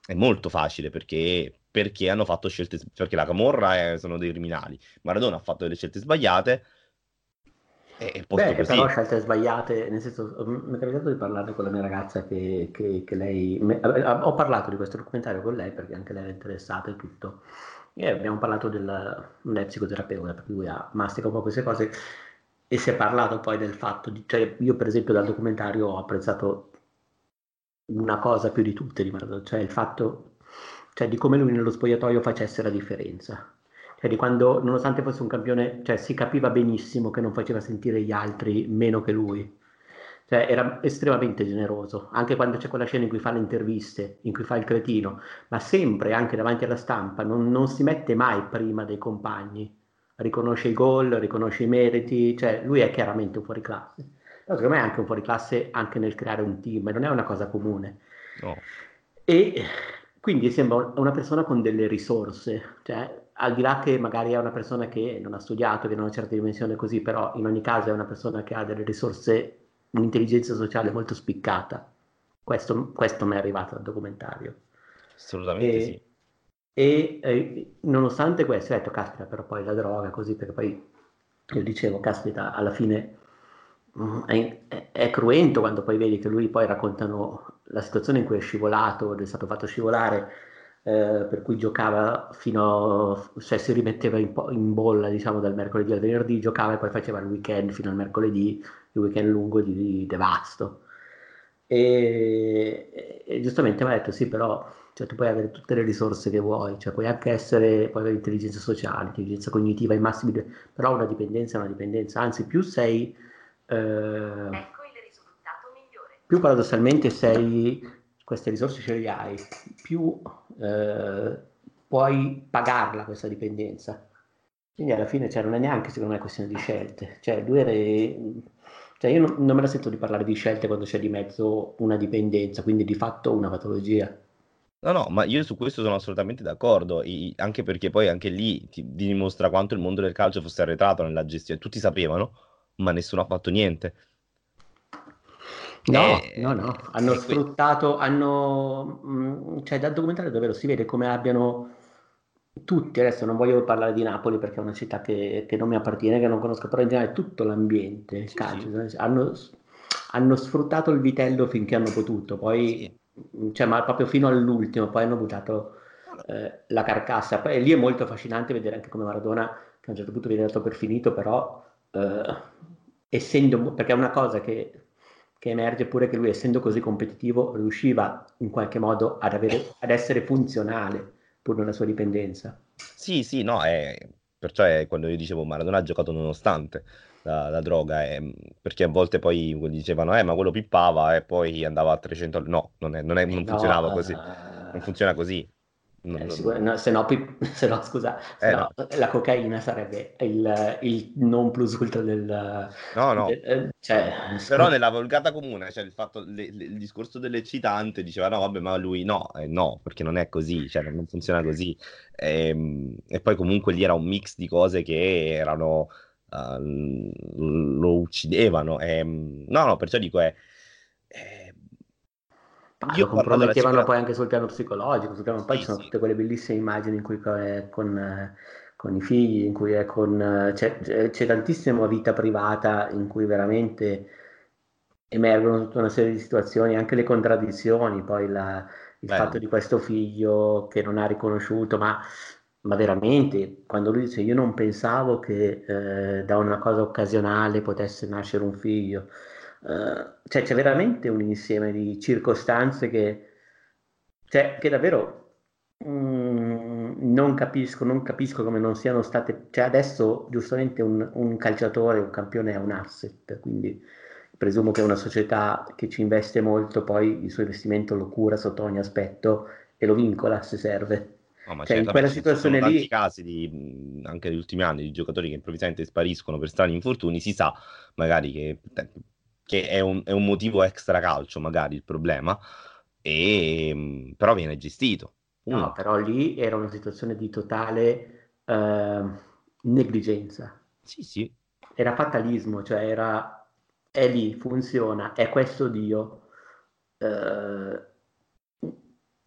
È molto facile perché, perché hanno fatto scelte, perché la camorra è, sono dei criminali. Maradona ha fatto delle scelte sbagliate,
e Beh, così. però scelte sbagliate, nel senso, mi è capitato di parlare con la mia ragazza che, che, che lei... Me, ho parlato di questo documentario con lei perché anche lei era interessata e tutto. E abbiamo parlato del, lei è psicoterapeuta, per cui ha, mastica un po' queste cose e si è parlato poi del fatto di, cioè io per esempio dal documentario ho apprezzato una cosa più di tutte cioè il fatto cioè, di come lui nello spogliatoio facesse la differenza. Cioè di quando, nonostante fosse un campione, cioè, si capiva benissimo che non faceva sentire gli altri meno che lui. Cioè, era estremamente generoso, anche quando c'è quella scena in cui fa le interviste, in cui fa il cretino, ma sempre, anche davanti alla stampa, non, non si mette mai prima dei compagni riconosce i gol, riconosce i meriti, cioè lui è chiaramente un fuoriclasse. Però secondo me è anche un fuoriclasse anche nel creare un team, non è una cosa comune. No. E quindi sembra una persona con delle risorse, cioè al di là che magari è una persona che non ha studiato, che non ha una certa dimensione così, però in ogni caso è una persona che ha delle risorse, un'intelligenza sociale molto spiccata. Questo, questo mi è arrivato dal documentario.
Assolutamente e, sì.
E eh, nonostante questo, ho detto, caspita, però poi la droga, così, perché poi io dicevo, caspita, alla fine mm, è, è, è, cruento quando poi vedi che lui poi raccontano la situazione in cui è scivolato, è stato fatto scivolare, eh, per cui giocava fino, a, cioè si rimetteva in, in, bolla, diciamo, dal mercoledì al venerdì, giocava e poi faceva il weekend fino al mercoledì, il weekend lungo di, di devasto. E, e giustamente mi ha detto, sì, però cioè tu puoi avere tutte le risorse che vuoi, cioè puoi anche essere, puoi avere intelligenza sociale, intelligenza cognitiva, i massimi, però una dipendenza è una dipendenza, anzi più sei, eh, ecco più paradossalmente sei, queste risorse ce le hai, più eh, puoi pagarla questa dipendenza. Quindi alla fine cioè, non è neanche secondo me questione di scelte, cioè era... Cioè io non, non me la sento di parlare di scelte quando c'è di mezzo una dipendenza, quindi di fatto una patologia.
No, no, ma io su questo sono assolutamente d'accordo, i- anche perché poi anche lì ti dimostra quanto il mondo del calcio fosse arretrato nella gestione. Tutti sapevano, ma nessuno ha fatto niente.
No, E, no, no, hanno sfruttato, hanno, mm, cioè dal documentario davvero si vede come abbiano tutti, adesso non voglio parlare di Napoli perché è una città che, che non mi appartiene, che non conosco, però in generale tutto l'ambiente, sì, calcio, sì. hanno, hanno sfruttato il vitello finché hanno potuto, poi Sì cioè, ma proprio fino all'ultimo, poi hanno buttato eh, la carcassa. Poi lì è molto affascinante vedere anche come Maradona, che a un certo punto viene dato per finito, però eh, essendo, perché è una cosa che, che, emerge pure che lui, essendo così competitivo, riusciva in qualche modo ad, avere, ad essere funzionale pur nella sua dipendenza.
Sì, sì, no, è, perciò è quando io dicevo Maradona ha giocato nonostante la, la droga, è, perché a volte poi dicevano, eh, ma quello pippava e poi andava a 300, no, non, è, non, è, non funzionava no, così, non funziona così.
Non, eh, sicur- no, se, no, se, no, scusa, se eh, no, la cocaina sarebbe il, il, non plus ultra del...
No, no. Del, eh, cioè, Però nella volgata comune, cioè il, fatto, le, le, il discorso dell'eccitante diceva no, vabbè, ma lui no, eh, no, perché non è così, cioè non funziona così. E, ehm, e poi comunque lì era un mix di cose che erano... Uh, lo uccidevano. E, ehm, no, no, perciò dico è...
io lo compromettevano poi anche sul piano psicologico, sul piano, poi sì, ci sono sì. tutte quelle bellissime immagini in cui è con, con i figli, in cui è con... C'è, c'è, tantissima vita privata in cui veramente emergono tutta una serie di situazioni, anche le contraddizioni, poi la, il Beh. fatto di questo figlio che non ha riconosciuto, ma, ma, veramente quando lui dice io non pensavo che eh, da una cosa occasionale potesse nascere un figlio, Uh, cioè c'è veramente un insieme di circostanze che, cioè, che davvero mm, non capisco, non capisco come non siano state, cioè adesso giustamente un, un, calciatore, un campione è un asset, quindi presumo che una società che ci investe molto poi il suo investimento lo cura sotto ogni aspetto e lo vincola se serve.
No, cioè, in quella situazione lì... tanti casi di, anche negli ultimi anni di giocatori che improvvisamente spariscono per strani infortuni, si sa magari che che è un, è un motivo extra calcio magari il problema, e, ehm, però viene gestito.
No, però lì era una situazione di totale eh, negligenza.
Sì, sì.
Era fatalismo, cioè era, è lì, funziona, è questo Dio. Eh,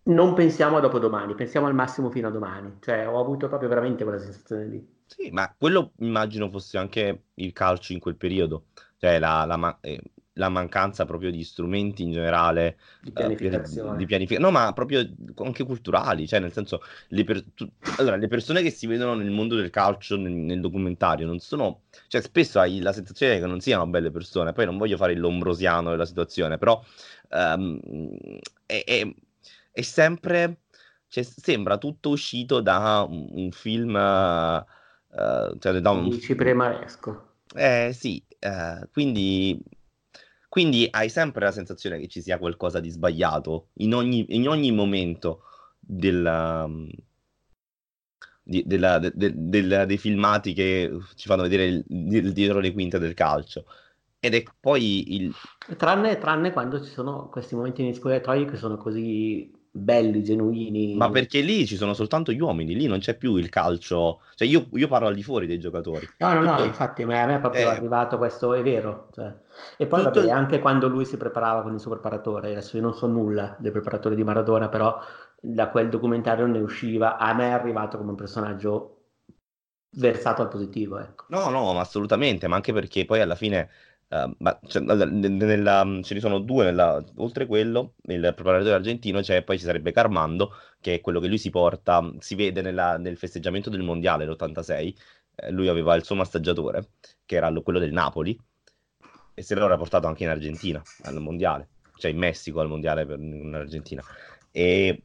non pensiamo a dopodomani, pensiamo al massimo fino a domani. Cioè, ho avuto proprio veramente quella sensazione lì.
Sì, ma quello immagino fosse anche il calcio in quel periodo cioè la, la, eh, la, mancanza proprio di strumenti in generale
di eh, pianificazione,
uh, di pianific- no ma proprio anche culturali, cioè nel senso le, per- tu- allora, le persone che si vedono nel mondo del calcio nel, nel, documentario non sono, cioè spesso hai la sensazione che non siano belle persone, poi non voglio fare lombrosiano della situazione, però um, è, è, è, sempre, cioè, sembra tutto uscito da un, un film... Uh, cioè, da un...
Cipremaresco.
Eh sì, eh, quindi, quindi hai sempre la sensazione che ci sia qualcosa di sbagliato in ogni, in ogni momento della, di, della, de, de, de, dei filmati che ci fanno vedere il, il, dietro le quinte del calcio. Ed è poi il...
Tranne, tranne quando ci sono questi momenti in spogliatoi che sono così belli, genuini.
Ma perché lì ci sono soltanto gli uomini, lì non c'è più il calcio. Cioè, io, io parlo al di fuori dei giocatori.
No, no, no, infatti, a me è proprio eh... arrivato questo, è vero. Cioè. E poi, Tutto... vabbè, anche quando lui si preparava con il suo preparatore, adesso io non so nulla del preparatore di Maradona, però da quel documentario ne usciva, a me è arrivato come un personaggio versato al positivo, ecco.
No, no, ma assolutamente, ma anche perché poi alla fine Uh, ma cioè, nella, ce ne sono due, nella, oltre quello, il preparatore argentino, cioè poi ci sarebbe Carmando, che è quello che lui si porta, si vede nella, nel festeggiamento del mondiale l'86, eh, lui aveva il suo massaggiatore, che era quello del Napoli, e se l'era portato anche in Argentina al mondiale, cioè in Messico al mondiale per, in Argentina. E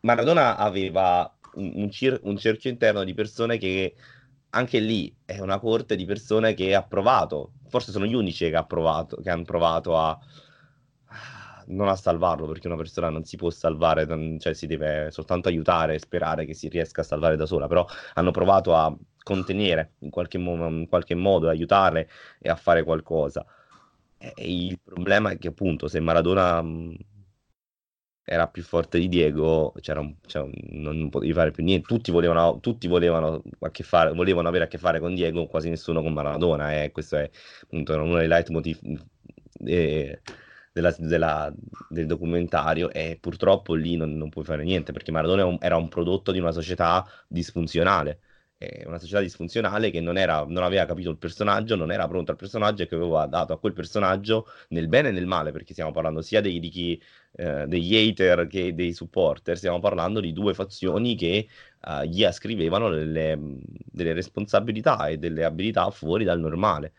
Maradona aveva un, un, cir- un cerchio interno di persone che anche lì è una corte di persone che ha provato forse sono gli unici che, ha provato, che hanno provato a non a salvarlo perché una persona non si può salvare, cioè si deve soltanto aiutare e sperare che si riesca a salvare da sola, però hanno provato a contenere in qualche, mo- in qualche modo, aiutare e a fare qualcosa. E il problema è che appunto se Maradona era più forte di Diego, c'era un, cioè, non potevi fare più niente, tutti volevano, tutti volevano, a che fare, volevano avere a che fare con Diego, quasi nessuno con Maradona, eh. questo è appunto uno dei leitmotiv eh, della, della, del documentario e purtroppo lì non, non puoi fare niente perché Maradona era un prodotto di una società disfunzionale è una società disfunzionale che non, era, non, aveva capito il personaggio, non era pronto al personaggio e che aveva dato a quel personaggio nel bene e nel male, perché stiamo parlando sia dei, di chi, eh, degli hater che dei supporter, stiamo parlando di due fazioni che uh, gli ascrivevano delle, delle responsabilità e delle abilità fuori dal normale.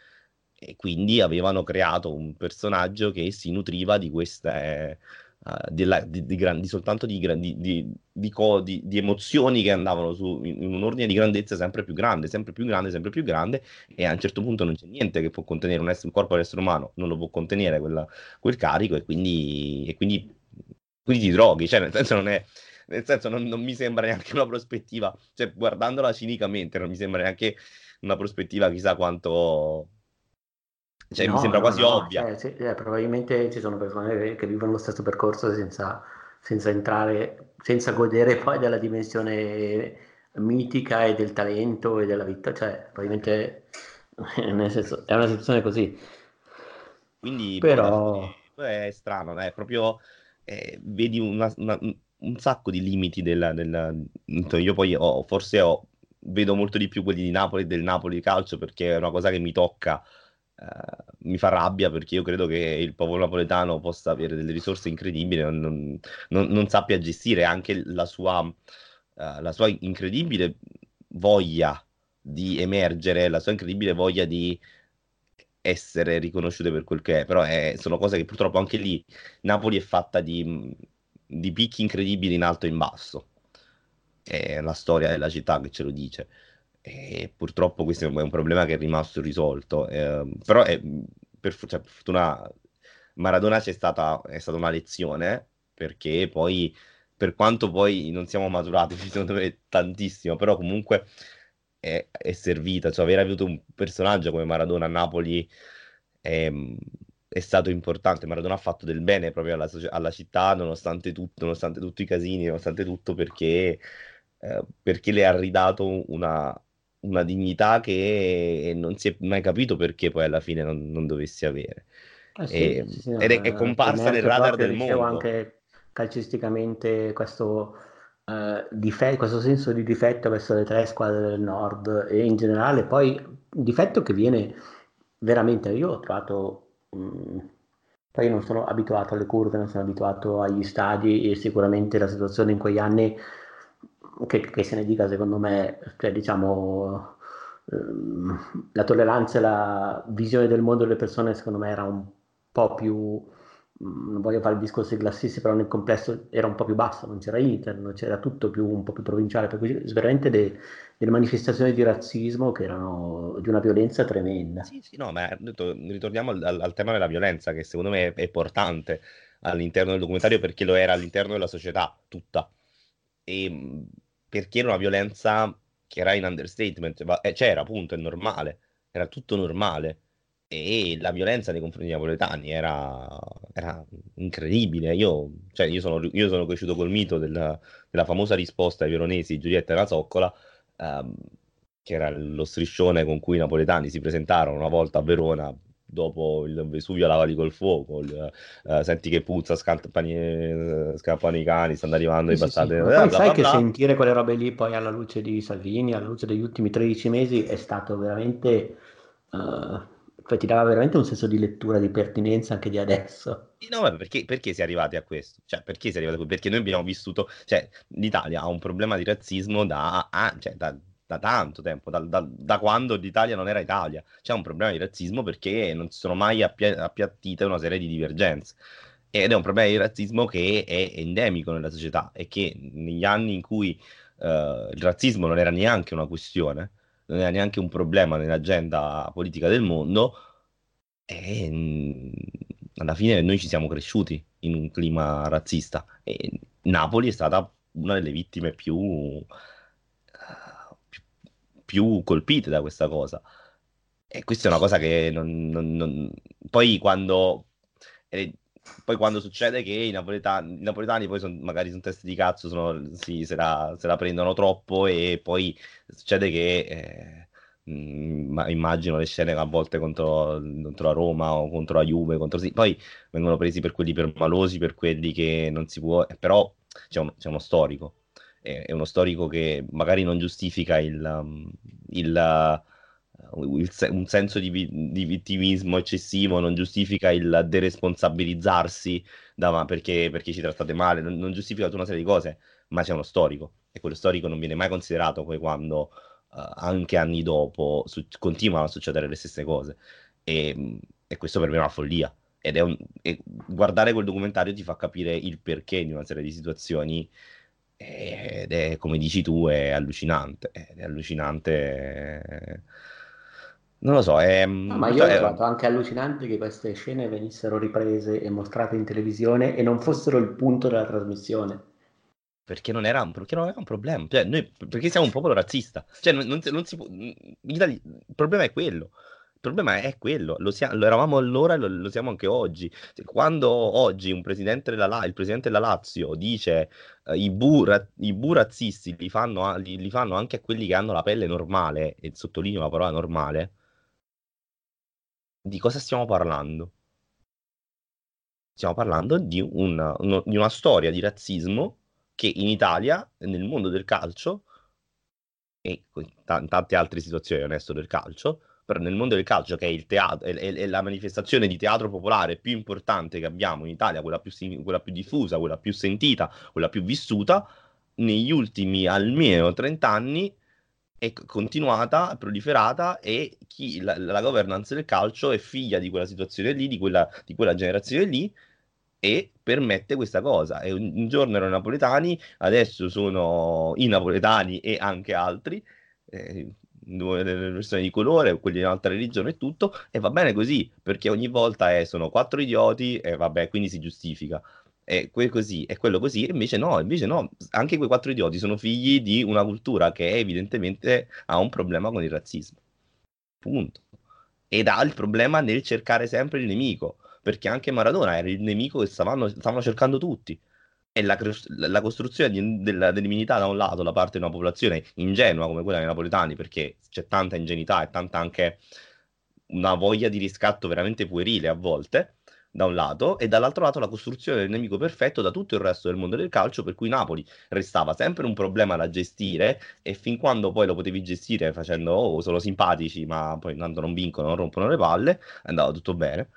E quindi avevano creato un personaggio che si nutriva di queste uh, della, di, di, gran, di, soltanto di, di, emozioni che andavano su, in, in, un ordine di grandezza sempre più grande, sempre più grande, sempre più grande e a un certo punto non c'è niente che può contenere un, essere, un corpo dell'essere umano, non lo può contenere quella, quel carico e quindi, e quindi, quindi ti droghi, cioè nel senso non è nel senso non, non, mi sembra neanche una prospettiva, cioè guardandola cinicamente non mi sembra neanche una prospettiva chissà quanto cioè, no, mi sembra quasi no, ovvia.
Cioè, sì, eh, probabilmente ci sono persone che vivono lo stesso percorso senza, senza, entrare, senza godere poi della dimensione mitica e del talento e della vita. Cioè, probabilmente nel senso, è una situazione così.
Quindi però è strano, è proprio eh, vedi una, una, un sacco di limiti della, della... io poi ho, forse ho, vedo molto di più quelli di Napoli del Napoli calcio perché è una cosa che mi tocca mi fa rabbia perché io credo che il popolo napoletano possa avere delle risorse incredibili, non, non, non, sappia gestire anche la sua, uh, la sua, incredibile voglia di emergere, la sua incredibile voglia di essere riconosciute per quel che è, però è, sono cose che purtroppo anche lì Napoli è fatta di, di picchi incredibili in alto e in basso. È la storia della città che ce lo dice. E purtroppo questo è un problema che è rimasto irrisolto. Eh, però è, per, cioè, per, fortuna Maradona c'è stata, è stata una lezione perché poi per quanto poi non siamo maturati secondo me tantissimo, però comunque è, è servita, cioè aver avuto un personaggio come Maradona a Napoli è, è stato importante. Maradona ha fatto del bene proprio alla, alla città, nonostante tutto, nonostante tutti i casini, nonostante tutto, perché, eh, perché le ha ridato una, una dignità che non si è mai capito perché poi alla fine non, non dovessi avere. Eh sì, e, sì, sì, ed è, è comparsa nel radar del mondo.
anche calcisticamente questo, uh, difetto, questo senso di difetto verso le tre squadre del nord e in generale poi un difetto che viene veramente, io ho trovato, mh, mm, poi non sono abituato alle curve, non sono abituato agli stadi e sicuramente la situazione in quegli anni che, che se ne dica secondo me, cioè diciamo ehm, la tolleranza e la visione del mondo delle persone secondo me era un po' più mm, non voglio fare discorsi classisti, però nel complesso era un po' più basso, non c'era internet, c'era tutto più, un po' più provinciale, per cui veramente de, delle manifestazioni di razzismo che erano di una violenza tremenda.
Sì, sì, no, ma ritorniamo al, al, tema della violenza, che secondo me è, è importante all'interno del documentario perché lo era all'interno della società tutta. E perché era una violenza che era in understatement, ma, eh, c'era appunto, è normale, era tutto normale. E la violenza nei confronti dei napoletani era, era incredibile. Io, cioè, io, sono, io, sono, cresciuto col mito della, della famosa risposta ai veronesi Giulietta e la Zoccola, ehm, che era lo striscione con cui i napoletani si presentarono una volta a Verona dopo il Vesuvio lavali col fuoco, il, uh, senti che puzza, scappano, scappano i cani, stanno arrivando sì, i bastardi. Sì,
sì. Poi sai che sentire quelle robe lì poi alla luce di Salvini, alla luce degli ultimi 13 mesi è stato veramente... Uh, cioè ti dava veramente un senso di lettura, di pertinenza anche di adesso.
No, perché, perché si è arrivati a questo? Cioè, perché si è arrivati a questo? Perché noi abbiamo vissuto, cioè, l'Italia ha un problema di razzismo da, ah, cioè, da da tanto tempo, da, da, da, quando l'Italia non era Italia. C'è un problema di razzismo perché non si sono mai appia- appiattite una serie di divergenze. Ed è un problema di razzismo che è endemico nella società e che negli anni in cui uh, il razzismo non era neanche una questione, non era neanche un problema nell'agenda politica del mondo, e, mm, alla fine noi ci siamo cresciuti in un clima razzista e Napoli è stata una delle vittime più più colpite da questa cosa. E questa è una cosa che non, non, non... poi quando eh, poi quando succede che i napoletani, i napoletani poi son, magari sono testi di cazzo, sono, sì, se, la, se, la, prendono troppo e poi succede che eh, mh, immagino le scene a volte contro, contro, la Roma o contro la Juve, contro, sì, poi vengono presi per quelli permalosi, per quelli che non si può, però c'è, un, c'è uno storico è, è uno storico che magari non giustifica il, um, il, uh, un senso di, di, vittimismo eccessivo, non giustifica il deresponsabilizzarsi da, perché, perché, ci trattate male, non, non, giustifica tutta una serie di cose, ma c'è uno storico. E quello storico non viene mai considerato poi quando uh, anche anni dopo su- continuano a succedere le stesse cose. E, e questo per me è una follia. Ed è un, guardare quel documentario ti fa capire il perché di una serie di situazioni ed è come dici tu è allucinante è allucinante non lo so è,
no, ma io ho trovato anche allucinante che queste scene venissero riprese e mostrate in televisione e non fossero il punto della trasmissione.
Perché non era un, non era un problema cioè, noi, perché siamo un popolo razzista cioè, non, non, non si può, il problema è quello problema è quello, lo, sia- lo eravamo allora e lo, lo siamo anche oggi. Quando oggi un presidente della, il presidente della Lazio dice uh, i, bu, ra- i bu razzisti li fanno, li, li fanno anche a quelli che hanno la pelle normale, e sottolineo la parola normale, di cosa stiamo parlando? Stiamo parlando di una, uno- di una storia di razzismo che in Italia, nel mondo del calcio e in tante altre situazioni onesto del calcio, nel mondo del calcio, che è, il teatro, è, è, è, la manifestazione di teatro popolare più importante che abbiamo in Italia, quella più, quella più diffusa, quella più sentita, quella più vissuta, negli ultimi almeno 30 anni è continuata, proliferata e chi, la, la, governance del calcio è figlia di quella situazione lì, di quella, di quella generazione lì e permette questa cosa. E un, un, giorno erano napoletani, adesso sono i napoletani e anche altri. Eh, delle persone di colore, quelli di un'altra religione e tutto, e va bene così, perché ogni volta è, sono quattro idioti e vabbè, quindi si giustifica. E quel così, e quello così, invece no, invece no, anche quei quattro idioti sono figli di una cultura che evidentemente ha un problema con il razzismo. Punto. Ed ha il problema nel cercare sempre il nemico, perché anche Maradona era il nemico che stavano, stavano cercando tutti è la, la costruzione di, della, dell'immunità da un lato da parte di una popolazione ingenua come quella dei napoletani, perché c'è tanta ingenuità e tanta anche una voglia di riscatto veramente puerile a volte, da un lato, e dall'altro lato la costruzione del nemico perfetto da tutto il resto del mondo del calcio, per cui Napoli restava sempre un problema da gestire e fin quando poi lo potevi gestire facendo, oh, sono simpatici, ma poi tanto non vincono, non rompono le palle, andava tutto bene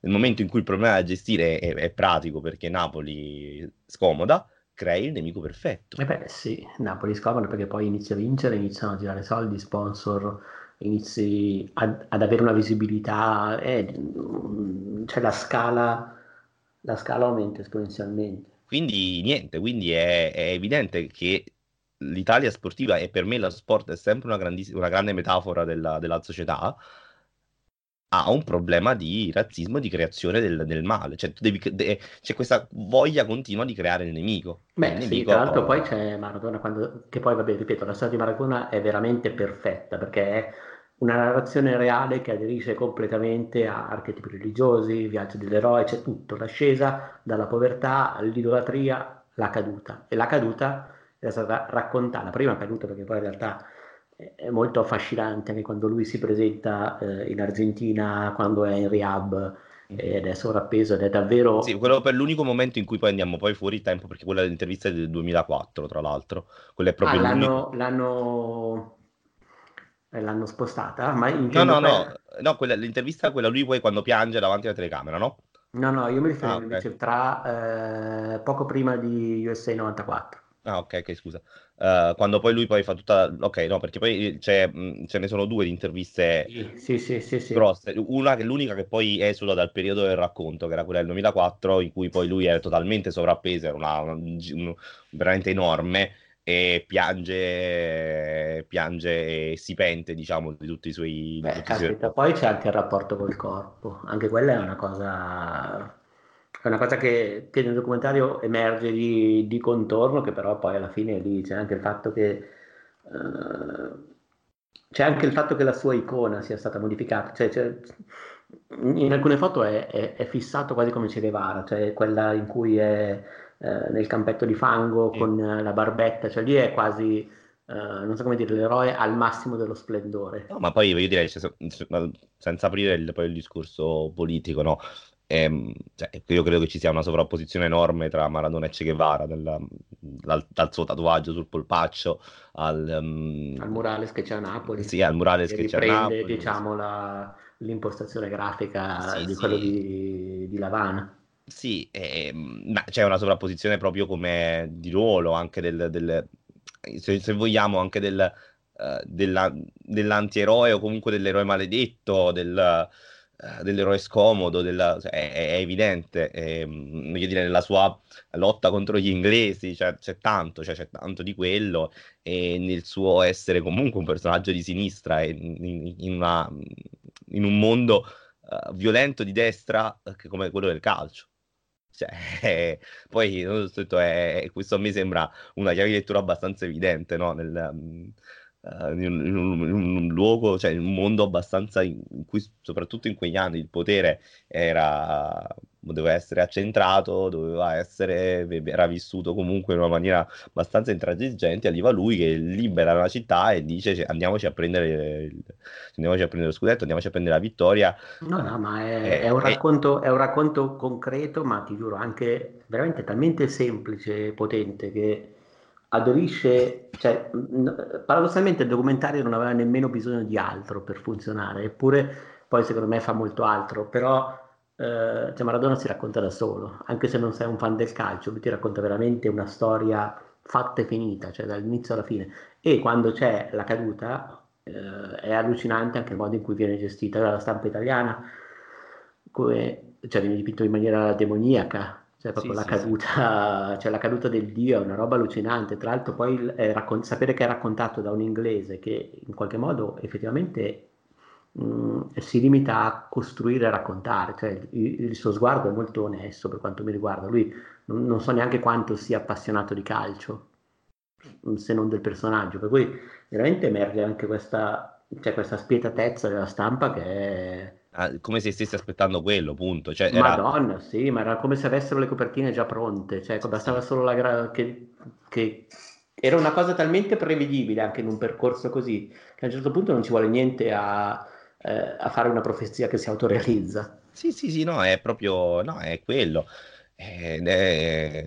nel momento in cui il problema da gestire è, è pratico perché Napoli scomoda, crei il nemico perfetto.
Eh beh sì, Napoli scomoda perché poi inizia a vincere, iniziano a girare soldi, sponsor, inizi ad, ad avere una visibilità, eh, cioè la scala, la scala aumenta esponenzialmente.
Quindi niente, quindi è, è evidente che l'Italia sportiva e per me lo sport è sempre una, una grande metafora della, della società, ha un problema di razzismo, di creazione del, del male. Cioè, devi, de, c'è questa voglia continua di creare il nemico.
Beh,
il
sì,
nemico...
tra l'altro poi c'è Maradona, quando, che poi, vabbè, ripeto, la storia di Maradona è veramente perfetta, perché è una narrazione reale che aderisce completamente a archetipi religiosi, viaggio dell'eroe, c'è tutto, l'ascesa dalla povertà all'idolatria, la caduta. E la caduta è stata raccontata, la prima caduta perché poi in realtà è molto affascinante anche quando lui si presenta eh, in Argentina quando è in rehab ed è sovrappeso ed è davvero...
Sì, quello per l'unico momento in cui poi andiamo poi fuori tempo, perché quella dell'intervista è del 2004, tra l'altro. Quella è proprio
ah, l'hanno, l'hanno, eh, l'hanno, spostata? Ma
no, no, no, no quella, l'intervista quella lui poi quando piange davanti alla telecamera, no?
No, no, io mi riferisco ah, okay. invece tra eh, poco prima di USA 94.
Ah, ok, ok, scusa. Uh, quando poi lui poi fa tutta... Ok, no, perché poi c'è, mh, ce ne sono due di interviste
sì, sì, sì, sì,
grosse. Una che l'unica che poi esula dal periodo del racconto, che era quella del 2004, in cui poi lui era totalmente sovrappeso, era una, una, una, veramente enorme, e piange, piange e si pente, diciamo, di tutti i suoi...
Beh, caspita, suoi... poi c'è anche il rapporto col corpo. Anche quella è una cosa è una cosa che, che nel documentario emerge di, di, contorno, che però poi alla fine lì c'è anche il fatto che uh, c'è anche il fatto che la sua icona sia stata modificata. Cioè, cioè, in alcune foto è, è, è, fissato quasi come Che Guevara, cioè quella in cui è eh, nel campetto di fango sì. con la barbetta, cioè lì è quasi, eh, non so come dire, l'eroe al massimo dello splendore.
No, ma poi voglio dire, cioè, senza aprire il, poi il discorso politico, no? E, ehm, cioè, io credo che ci sia una sovrapposizione enorme tra Maradona e Che Guevara, dal, dal, dal suo tatuaggio sul polpaccio al,
um... al murales che c'è a Napoli.
Sì, al murales che, che c'è a Napoli.
diciamo, la, l'impostazione grafica sì, di quello di, di Lavana.
Sì, eh, ma c'è una sovrapposizione proprio come di ruolo, anche del, del se, se, vogliamo, anche del, uh, della, dell'antieroe o comunque dell'eroe maledetto, del, dell'eroe scomodo, della, cioè, è, è, evidente, è, voglio dire, nella sua lotta contro gli inglesi cioè, c'è tanto, cioè, c'è tanto di quello, e nel suo essere comunque un personaggio di sinistra in, in, una, in un mondo uh, violento di destra come quello del calcio. Cioè, eh, poi detto, eh, questo a me sembra una chiave di lettura abbastanza evidente, no? Nel, uh, in, un, in, un, in, un, luogo, cioè in un mondo abbastanza in cui, soprattutto in quegli anni, il potere era doveva essere accentrato, doveva essere, era vissuto comunque in una maniera abbastanza intransigente, arriva lui che libera la città e dice cioè, andiamoci a prendere il, andiamoci a prendere lo scudetto, andiamoci a prendere la vittoria.
No, no, ma è, è, è, un, racconto, è un racconto concreto, ma ti giuro anche veramente talmente semplice e potente che aderisce, cioè, paradossalmente il documentario non aveva nemmeno bisogno di altro per funzionare, eppure poi secondo me fa molto altro, però eh, cioè Maradona si racconta da solo, anche se non sei un fan del calcio, lui ti racconta veramente una storia fatta e finita, cioè dall'inizio alla fine. E quando c'è la caduta eh, è allucinante anche il modo in cui viene gestita dalla stampa italiana, come, cioè viene dipinto in maniera demoniaca, cioè proprio sì, la, sì, caduta, sì. Cioè la caduta del dio è una roba allucinante. Tra l'altro poi raccon- sapere che è raccontato da un inglese che in qualche modo effettivamente mh, mm, si limita a costruire e raccontare, cioè il, il, suo sguardo è molto onesto per quanto mi riguarda, lui non, non, so neanche quanto sia appassionato di calcio, mm, se non del personaggio, per cui veramente emerge anche questa, cioè, questa spietatezza della stampa che è...
Ah, come se stessi aspettando quello, punto. Cioè,
era... Madonna, sì, ma era come se avessero le copertine già pronte, cioè bastava solo la gra... che, che era una cosa talmente prevedibile anche in un percorso così che a un certo punto non ci vuole niente a, eh, a fare una profezia che si autorealizza.
Sì, sì, sì, no, è proprio, no, è quello. Ed è,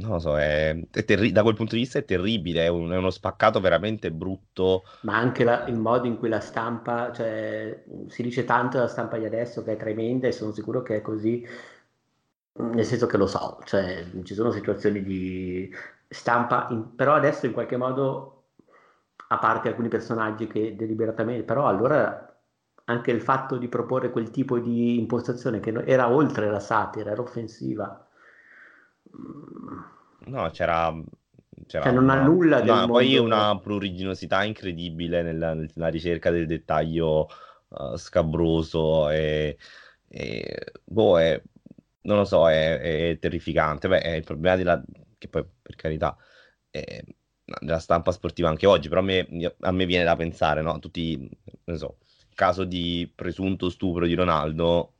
non lo so, è, è terri- da quel punto di vista è terribile, è, un, è uno spaccato veramente brutto.
Ma anche la, il modo in cui la stampa, cioè, si dice tanto della stampa di adesso che è tremenda e sono sicuro che è così, nel senso che lo so, cioè, ci sono situazioni di stampa, in, però adesso in qualche modo, a parte alcuni personaggi che deliberatamente, però allora anche il fatto di proporre quel tipo di impostazione che era oltre la satira, era offensiva.
No, c'era...
c'era cioè, non una, ha nulla
del no, mondo... Poi una pruriginosità incredibile nella, nella ricerca del dettaglio uh, scabroso e, e boh, è, non lo so, è, è terrificante. Beh, è il problema della, che poi per carità è, della stampa sportiva anche oggi, però a me, a me viene da pensare, no? Tutti, non so, caso di presunto stupro di Ronaldo,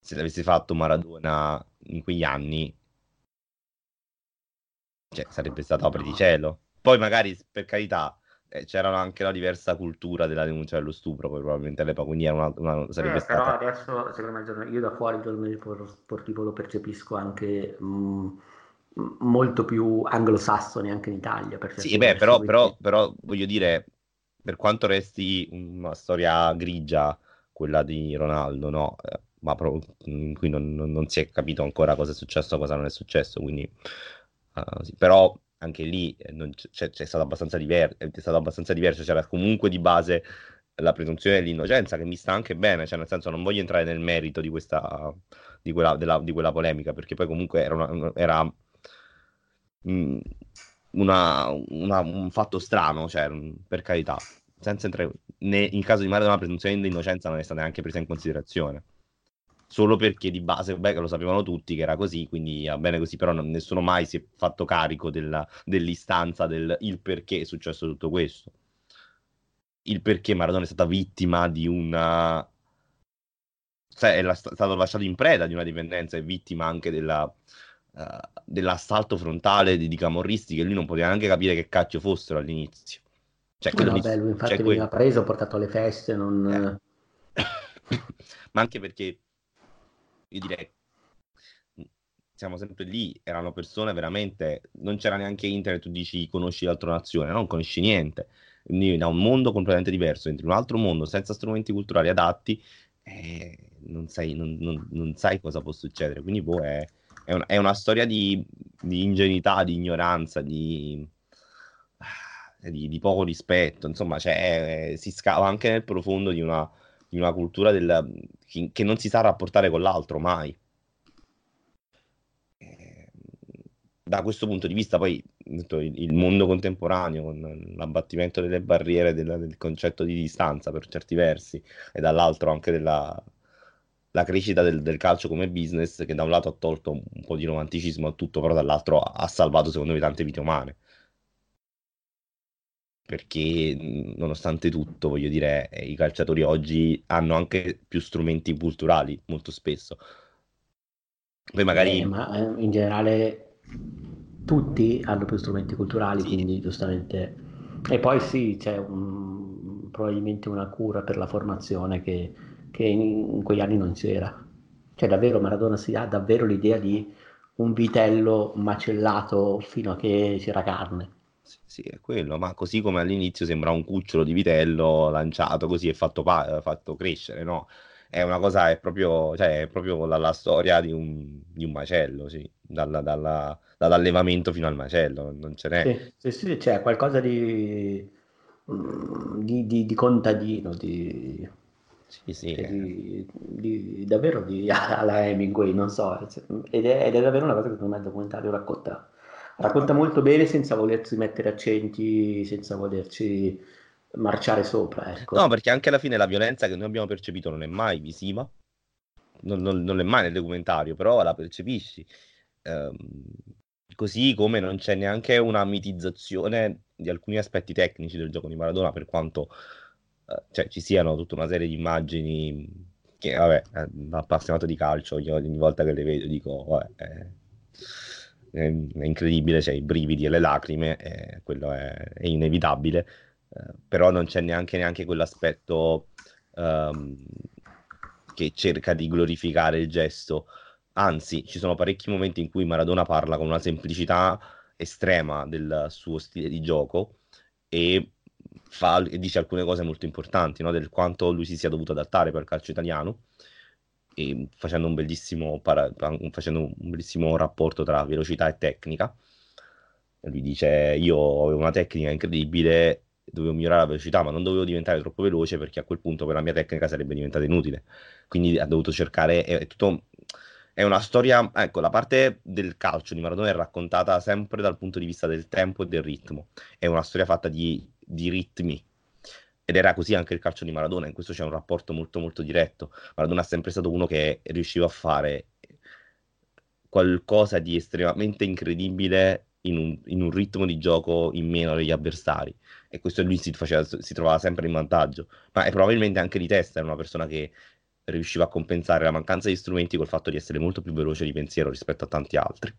se l'avesse fatto Maradona in quegli anni, cioè, sarebbe stata opera di cielo. Poi magari, per carità, eh, c'era anche una diversa cultura della denuncia dello stupro, poi probabilmente all'epoca, quindi una, una, sarebbe
eh,
stata...
Però adesso, secondo me, io da fuori il giornalismo sportivo lo percepisco anche... Mh, mm, molto più anglosassoni anche in Italia.
sì, beh, però, però, però, voglio dire, per quanto resti una storia grigia, quella di Ronaldo, no? Eh, ma pro- in cui non, non, non, si è capito ancora cosa è successo, cosa non è successo, quindi... Uh, sì. Però anche lì eh, non c- c'è, c'è, stato abbastanza diver- è stato abbastanza diverso, c'era comunque di base la presunzione dell'innocenza che mi sta anche bene, cioè nel senso non voglio entrare nel merito di questa di quella, della, di quella polemica perché poi comunque era, una, era mm, una, una, un fatto strano, cioè, per carità, senza entrare, né, in caso di Maradona la presunzione di innocenza non è stata neanche presa in considerazione. Solo perché di base, beh, lo sapevano tutti che era così, quindi va bene così, però non, nessuno mai si è fatto carico della, dell'istanza del il perché è successo tutto questo. Il perché Maradona è stata vittima di una... Cioè, è stato lasciato in preda di una dipendenza, è vittima anche della, uh, dell'assalto frontale di, di camorristi che lui non poteva neanche capire che cacchio fossero all'inizio.
Cioè, no, vabbè, lui infatti cioè, veniva quel... preso, portato alle feste, non...
Eh. Ma anche perché io direi siamo sempre lì, erano persone veramente, non c'era neanche internet, tu dici conosci l'altra nazione, non conosci niente, da un mondo completamente diverso, entri in un altro mondo senza strumenti culturali adatti, eh, non, sai, non, non, non, sai, cosa può succedere, quindi boh, è, è, un, è una storia di, di, ingenuità, di ignoranza, di, di, di poco rispetto, insomma, cioè, si scava anche nel profondo di una, di una cultura del, che, non si sa rapportare con l'altro mai. Da questo punto di vista poi il mondo contemporaneo con l'abbattimento delle barriere del, del, concetto di distanza per certi versi e dall'altro anche della la crescita del, del, calcio come business che da un lato ha tolto un po' di romanticismo a tutto però dall'altro ha salvato secondo me tante vite umane perché nonostante tutto voglio dire i calciatori oggi hanno anche più strumenti culturali molto spesso poi magari
eh, ma eh, in generale tutti hanno più strumenti culturali, sì. quindi giustamente... E poi sì, c'è un, probabilmente una cura per la formazione che, che in, in, quegli anni non c'era. Cioè davvero Maradona si ha davvero l'idea di un vitello macellato fino a che c'era carne.
Sì, sì, è quello, ma così come all'inizio sembra un cucciolo di vitello lanciato così e fatto, pa- fatto crescere, no? È una cosa, è proprio, cioè, è proprio la, la storia di un, di un macello, sì dalla, dalla, dall'allevamento fino al macello, non ce n'è.
Sì, sì, sì c'è qualcosa di, di, di, di contadino, di,
sì, sì.
Di, di, davvero di, alla Hemingway, non so, ed è, ed è, davvero una cosa che secondo me il documentario racconta, racconta molto bene senza volersi mettere accenti, senza volerci marciare sopra. Ecco.
No, perché anche alla fine la violenza che noi abbiamo percepito non è mai visiva, non, non, non è mai nel documentario, però la percepisci. Ehm, così come non c'è neanche una mitizzazione di alcuni aspetti tecnici del gioco di Maradona, per quanto eh, cioè, ci siano tutta una serie di immagini che, vabbè, eh, appassionato di calcio, io ogni volta che le vedo dico, vabbè, è, è, incredibile, c'è i brividi e le lacrime, e quello è, è inevitabile, eh, però non c'è neanche, neanche quell'aspetto um, che cerca di glorificare il gesto Anzi, ci sono parecchi momenti in cui Maradona parla con una semplicità estrema del suo stile di gioco e, fa, e dice alcune cose molto importanti, no? del quanto lui si sia dovuto adattare per il calcio italiano, e facendo un bellissimo, para, facendo un bellissimo rapporto tra velocità e tecnica. lui dice, io avevo una tecnica incredibile, dovevo migliorare la velocità, ma non dovevo diventare troppo veloce perché a quel punto per la mia tecnica sarebbe diventata inutile. Quindi ha dovuto cercare, è, è tutto è una storia, ecco, la parte del calcio di Maradona è raccontata sempre dal punto di vista del tempo e del ritmo. È una storia fatta di, di ritmi. Ed era così anche il calcio di Maradona, in questo c'è un rapporto molto molto diretto. Maradona è sempre stato uno che riusciva a fare qualcosa di estremamente incredibile in un, in un, ritmo di gioco in meno degli avversari e questo lui si, faceva, si, trovava sempre in vantaggio ma è probabilmente anche di testa era una persona che riusciva a compensare la mancanza di strumenti col fatto di essere molto più veloce di pensiero rispetto a tanti altri.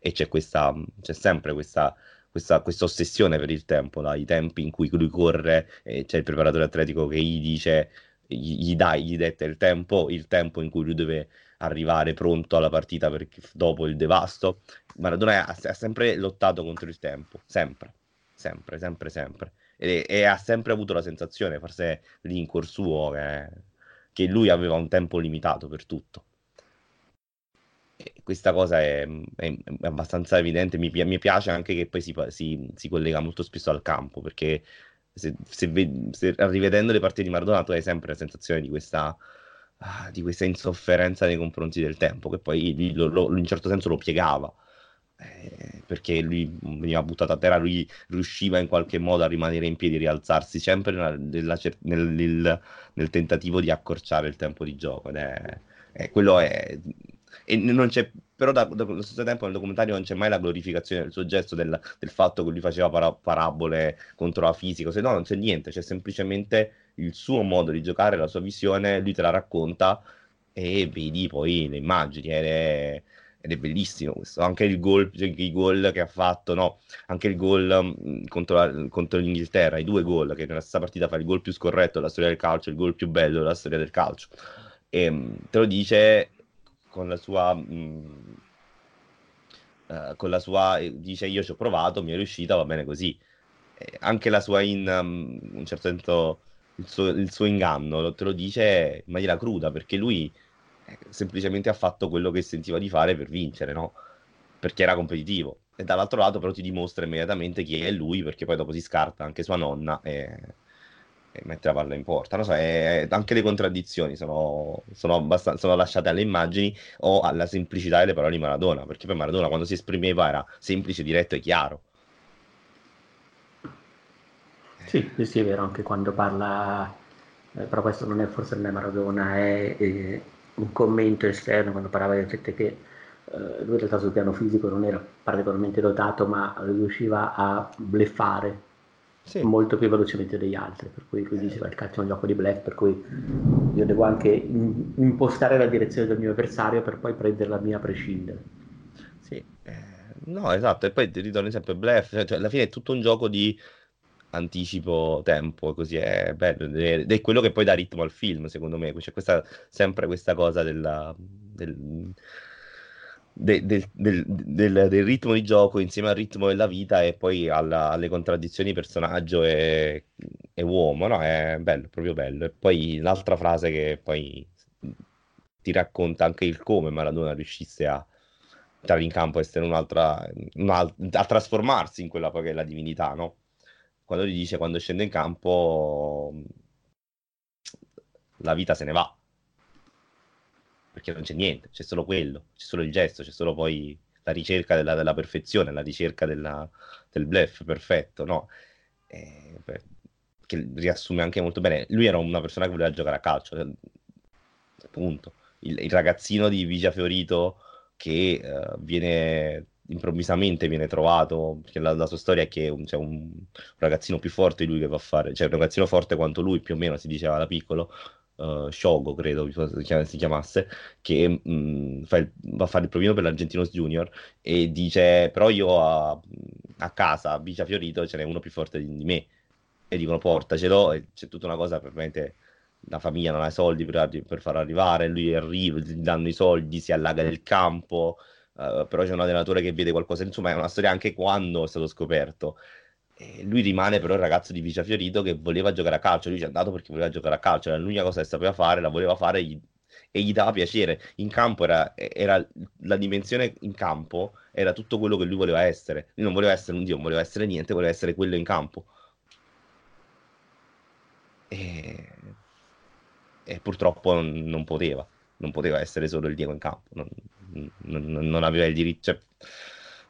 E c'è, questa, c'è sempre questa, questa, questa, ossessione per il tempo, dai tempi in cui lui corre, e c'è il preparatore atletico che gli dice, gli, gli dà, gli detta il tempo, il tempo in cui lui deve arrivare pronto alla partita perché, dopo il devasto. Maradona ha, ha sempre lottato contro il tempo, sempre, sempre, sempre, sempre. E, e, ha sempre avuto la sensazione, forse lì in cuor suo, che che lui aveva un tempo limitato per tutto. E questa cosa è, è, abbastanza evidente, mi, mi, piace anche che poi si, si, si, collega molto spesso al campo, perché se, se, se, rivedendo le partite di Maradona tu hai sempre la sensazione di questa, ah, di questa insofferenza nei confronti del tempo, che poi lo, lo, in certo senso lo piegava. Eh, perché lui veniva buttato a terra, lui riusciva in qualche modo a rimanere in piedi, rialzarsi sempre nella, nella, nel, nel, nel, tentativo di accorciare il tempo di gioco. Ed è, è quello è, e non c'è, però da, da, allo stesso tempo nel documentario non c'è mai la glorificazione del suo gesto, del, del fatto che lui faceva para, parabole contro la fisica, se no non c'è niente, c'è semplicemente il suo modo di giocare, la sua visione, lui te la racconta e vedi poi le immagini. Ed è, ed è bellissimo questo. Anche il gol, i gol che ha fatto, no? Anche il gol mm, contro, contro, l'Inghilterra, i due gol che nella stessa partita fa il gol più scorretto della storia del calcio, il gol più bello della storia del calcio. E, ehm, te lo dice con la sua... Mh, uh, con la sua... dice io ci ho provato, mi è riuscita, va bene così. Eh, anche la sua in um, un certo senso il suo, il suo, inganno te lo dice in maniera cruda perché lui eh, semplicemente ha fatto quello che sentiva di fare per vincere, no? Perché era competitivo. E dall'altro lato però ti dimostra immediatamente chi è lui perché poi dopo si scarta anche sua nonna e, e mette la palla in porta. Non so, è, anche le contraddizioni sono, sono, sono lasciate alle immagini o alla semplicità delle parole di Maradona perché poi Maradona quando si esprimeva era semplice, diretto e chiaro
sì, sì, è vero, anche quando parla, eh, però questo non è forse non è Maradona, è, è un commento esterno quando parlava del fatto che eh, lui in realtà sul piano fisico non era particolarmente dotato, ma riusciva a bleffare sì. molto più velocemente degli altri, per cui lui diceva il calcio è un gioco di bluff, per cui io devo anche in, impostare la direzione del mio avversario per poi prendere la mia a prescindere.
Sì, eh, no, esatto, e poi ti ritorni sempre bluff, cioè alla fine è tutto un gioco di anticipo tempo, così è bello, ed è quello che poi dà ritmo al film, secondo me, c'è questa, sempre questa cosa della, del, de, del, del, del, ritmo di gioco insieme al ritmo della vita e poi alla, alle contraddizioni personaggio e, e, uomo, no? È bello, proprio bello. E poi l'altra frase che poi ti racconta anche il come Maradona riuscisse a entrare in campo, a essere un'altra, un'altra a trasformarsi in quella che è la divinità, no? quando gli dice quando scende in campo la vita se ne va perché non c'è niente, c'è solo quello, c'è solo il gesto, c'è solo poi la ricerca della, della perfezione, la ricerca della, del bluff perfetto, no? Eh, che riassume anche molto bene. Lui era una persona che voleva giocare a calcio, appunto. Il, il ragazzino di Vigia Fiorito che uh, viene improvvisamente viene trovato, perché la, la sua storia è che c'è cioè un, un, ragazzino più forte di lui che va a fare, cioè un ragazzino forte quanto lui più o meno si diceva da piccolo, uh, Shogo credo si chiamasse, che mh, mm, il, va a fare il provino per l'Argentinos Junior e dice però io a, a casa, a Vicia Fiorito, ce n'è uno più forte di, di me. E dicono portacelo. E c'è tutta una cosa veramente la famiglia non ha i soldi per, per far arrivare, lui arriva, gli danno i soldi, si allaga nel campo, uh, però c'è un allenatore che vede qualcosa, insomma è una storia anche quando è stato scoperto. Lui rimane però il ragazzo di Vicia Fiorito che voleva giocare a calcio, lui ci è andato perché voleva giocare a calcio, era l'unica cosa che sapeva fare, la voleva fare e gli, e gli dava piacere. In campo era, era, la dimensione in campo, era tutto quello che lui voleva essere. Lui non voleva essere un dio, non voleva essere niente, voleva essere quello in campo. E, e purtroppo non, non poteva non poteva essere solo il Diego in campo, non, non, non aveva il diritto, cioè,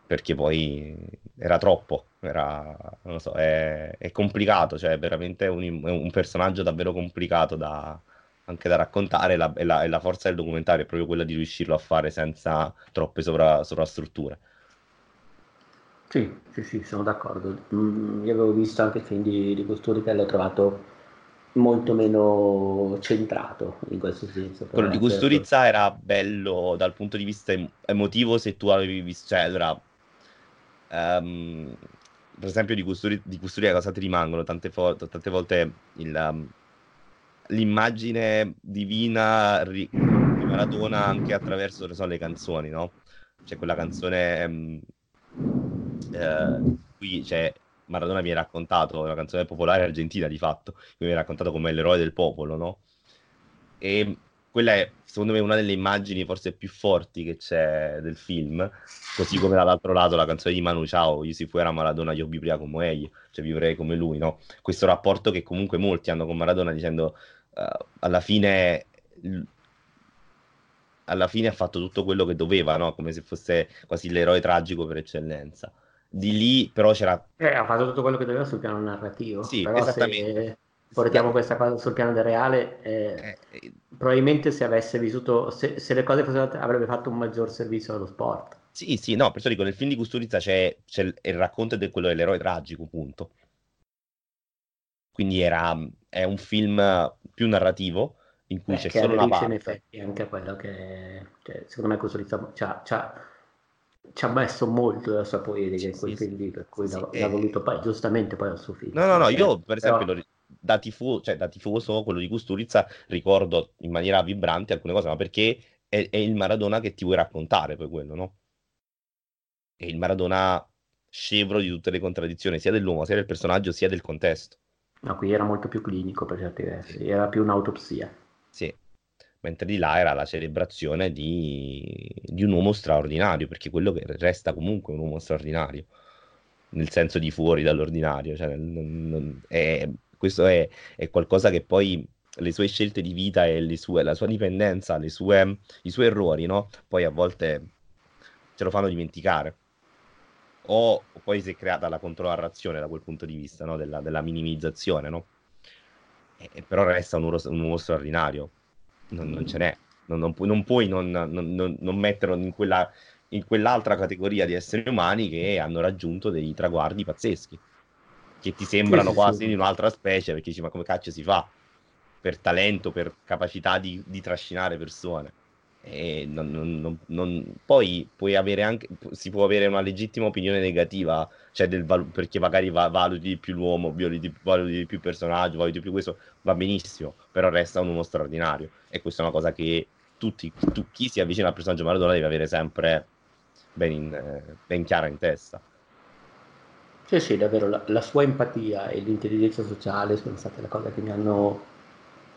perché poi era troppo, era, non so, è, è complicato, cioè è veramente un, un, personaggio davvero complicato da, anche da raccontare la, e, la, e, la, forza del documentario è proprio quella di riuscirlo a fare senza troppe sovra, sovrastrutture.
Sì, sì, sì, sono d'accordo. Mm, io avevo visto anche il film di, di Costuri che l'ho trovato molto meno centrato in questo senso.
Quello di Custorizza certo. era bello dal punto di vista emotivo se tu avevi visto, cioè allora, um, per esempio di, Custuri, di Custoria cosa ti rimangono tante, fo- tante volte il, um, l'immagine divina ri- di Maradona anche attraverso so, le canzoni, no? C'è quella canzone um, eh, qui c'è Maradona viene raccontato, una canzone popolare argentina di fatto, viene raccontato come l'eroe del popolo, no? E quella è secondo me una delle immagini forse più forti che c'è del film, così come dall'altro lato la canzone di Manu Ciao, io si fuera Maradona io vivrei come egli, cioè vivrei come lui, no? Questo rapporto che comunque molti hanno con Maradona dicendo uh, alla fine alla fine ha fatto tutto quello che doveva, no? Come se fosse quasi l'eroe tragico per eccellenza di lì però c'era...
Eh, ha fatto tutto quello che doveva sul piano narrativo.
Sì,
però esattamente. Se portiamo questa cosa sul piano del reale, eh, eh, probabilmente se avesse vissuto, se, se le cose fossero avrebbe fatto un maggior servizio allo sport.
Sì, sì, no, perciò dico, nel film di Custorizza c'è, c'è il, il, racconto di quello dell'eroe tragico, punto. Quindi era, è un film più narrativo, in cui Beh, c'è solo una parte. in
effetti anche quello che, cioè, secondo me Custorizza c'ha, c'ha ci ha messo molto della sua poetica in quel sì, film lì, per cui sì, l'ha, l'ha, voluto poi, giustamente poi al suo film.
No, no, no, io per esempio Però... da, tifo, cioè, da tifoso, quello di Custurizza, ricordo in maniera vibrante alcune cose, ma perché è, è il Maradona che ti vuoi raccontare poi quello, no? È il Maradona scevro di tutte le contraddizioni, sia dell'uomo, sia del personaggio, sia del contesto.
No, qui era molto più clinico per certi versi, era più un'autopsia.
Sì, mentre di là era la celebrazione di, di un uomo straordinario, perché quello che resta comunque un uomo straordinario, nel senso di fuori dall'ordinario. Cioè, è, questo è, è, qualcosa che poi le sue scelte di vita e sue, la sua dipendenza, sue, i suoi errori, no? poi a volte ce lo fanno dimenticare. O poi si è creata la controllarrazione da quel punto di vista, no? della, della, minimizzazione, no? E, però resta un un uomo straordinario, non, non, ce n'è, non, non, pu- non puoi non, non metterlo in, quella, in quell'altra categoria di esseri umani che hanno raggiunto dei traguardi pazzeschi, che ti sembrano sì, quasi sì. di un'altra specie, perché dici ma come cacchio si fa? Per talento, per capacità di, di trascinare persone. E non, non, non, poi puoi avere anche, si può avere una legittima opinione negativa, cioè del, perché magari va, valuti di più l'uomo, valuti, valuti di più il personaggio, valuti di più questo, va benissimo, però resta un uomo straordinario. E questa è una cosa che tutti, tu, chi si avvicina al personaggio Maradona deve avere sempre ben, in, eh, ben chiara in testa.
Sì, sì, davvero, la, la sua empatia e l'intelligenza sociale sono state le cose che mi hanno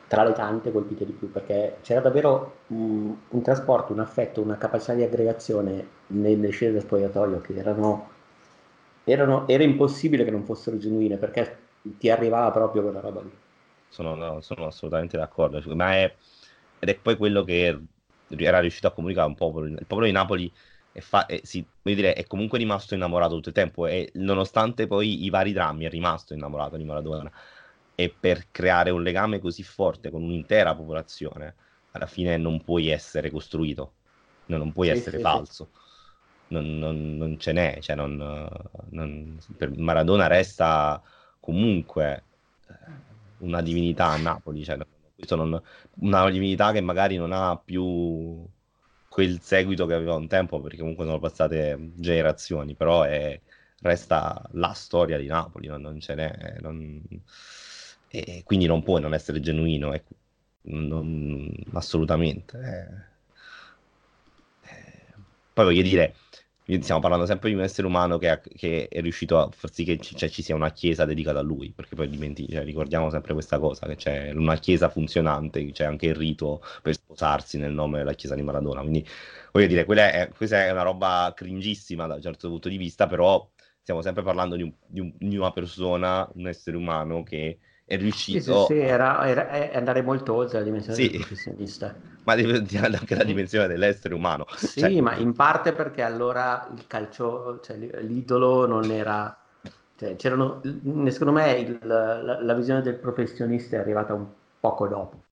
tra le tante colpite di più, perché c'era davvero un, un trasporto, un affetto, una capacità di aggregazione nelle scene del spogliatoio che erano, erano, era impossibile che non fossero genuine, perché ti arrivava proprio quella roba lì.
Sono, no, sono assolutamente d'accordo, ma è, ed è poi quello che era riuscito a comunicare un popolo, il popolo di Napoli è, fa, è, sì, dire, è comunque rimasto innamorato tutto il tempo e nonostante poi i vari drammi è rimasto innamorato di Maradona e per creare un legame così forte con un'intera popolazione, alla fine non puoi essere costruito, no, non puoi sì, essere sì, falso. Non, non, non, ce n'è, cioè non, Maradona resta comunque eh, una divinità a Napoli, cioè una divinità che magari non ha più quel seguito che aveva un tempo, perché comunque sono passate generazioni, però è, resta la storia di Napoli, non, ce n'è. Non e quindi non puoi non essere genuino, ecco. non, assolutamente. Eh. Eh. Poi voglio dire, stiamo parlando sempre di un essere umano che, che è riuscito a far sì che ci, cioè, ci, sia una chiesa dedicata a lui, perché poi dimentichi, cioè, ricordiamo sempre questa cosa, che c'è una chiesa funzionante, c'è anche il rito per sposarsi nel nome della chiesa di Maradona, quindi voglio dire, è, questa è una roba cringissima da un certo punto di vista, però stiamo sempre parlando di, un, di, un, di una persona, un essere umano che è riuscito
sì, sì, sì, era, era, è andare molto oltre la dimensione sì, del professionista.
Ma anche la dimensione dell'essere umano.
Sì, cioè... ma in parte perché allora il calcio, cioè l'idolo non era... Cioè, c'erano, secondo me il, la, la, visione del professionista è arrivata un poco dopo.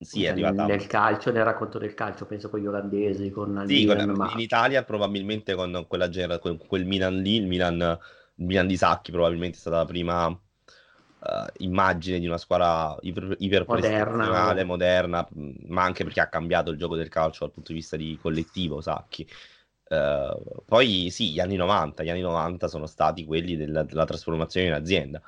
Sì, è cioè, arrivata...
Nel calcio, nel racconto del calcio, penso con gli olandesi, con
sì, con, in Italia probabilmente con quella genera, con quel Milan lì, il Milan Milan di Sacchi probabilmente è stata la prima uh, immagine di una squadra iper, iperprestazionale, moderna, ma anche perché ha cambiato il gioco del calcio dal punto di vista di collettivo Sacchi. Uh, poi sì, gli anni 90, gli anni 90 sono stati quelli della, della trasformazione in azienda.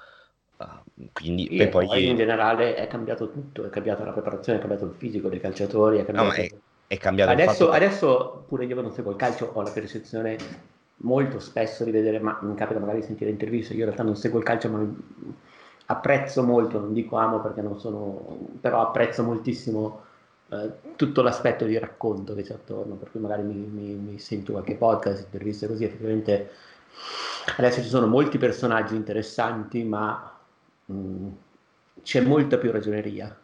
Uh, quindi,
sì, poi... poi... in generale è cambiato tutto, è cambiata la preparazione, è cambiato il fisico dei calciatori, è cambiato...
No, è, è cambiato
adesso, che... adesso pure io non seguo il calcio, ho la percezione molto spesso di vedere, ma mi capita magari di sentire interviste, io in realtà non seguo il calcio, ma apprezzo molto, non dico amo perché non sono, però apprezzo moltissimo eh, tutto l'aspetto di racconto che c'è attorno, per cui magari mi, mi, mi sento qualche podcast, interviste così, effettivamente adesso ci sono molti personaggi interessanti, ma mh, mm, c'è molta più ragioneria.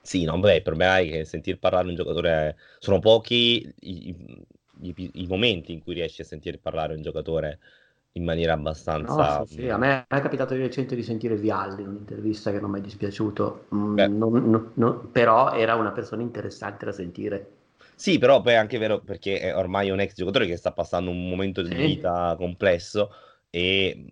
Sì, no, beh, il problema è che sentir parlare un giocatore sono pochi i, i, i, momenti in cui riesci a sentire parlare un giocatore in maniera abbastanza...
No, sì, sì. A me è capitato di recente di sentire Vialli in un'intervista che non mi è dispiaciuto, mm, non, non, non, però era una persona interessante da sentire.
Sì, però poi è anche vero perché è ormai un ex giocatore che sta passando un momento di sì. vita complesso e...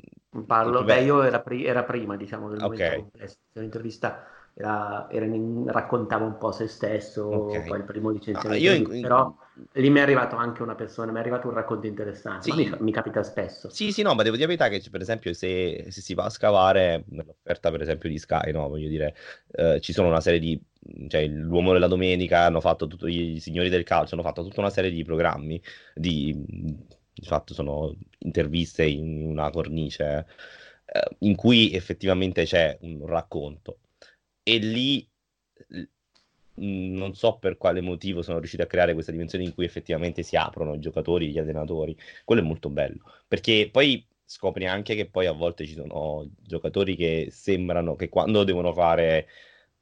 Parlo, beh, io era, pri- era, prima, diciamo, del momento okay. complesso. L'intervista era, era in, raccontava un po' se stesso, okay. poi il primo licenziamento, ah, in, però lì mi è arrivato anche una persona, mi è arrivato un racconto interessante, sì. mi, mi, capita spesso.
Sì, sì, no, ma devo dire la verità che per esempio se, se si va a scavare nell'offerta per esempio di Sky, no, voglio dire, eh, ci sono una serie di cioè l'uomo della domenica, hanno fatto tutto, i signori del calcio, hanno fatto tutta una serie di programmi, di, di fatto sono interviste in una cornice eh, in cui effettivamente c'è un racconto. E lì non so per quale motivo sono riusciti a creare questa dimensione in cui effettivamente si aprono i giocatori, gli allenatori. Quello è molto bello, perché poi scopri anche che poi a volte ci sono giocatori che sembrano che quando devono fare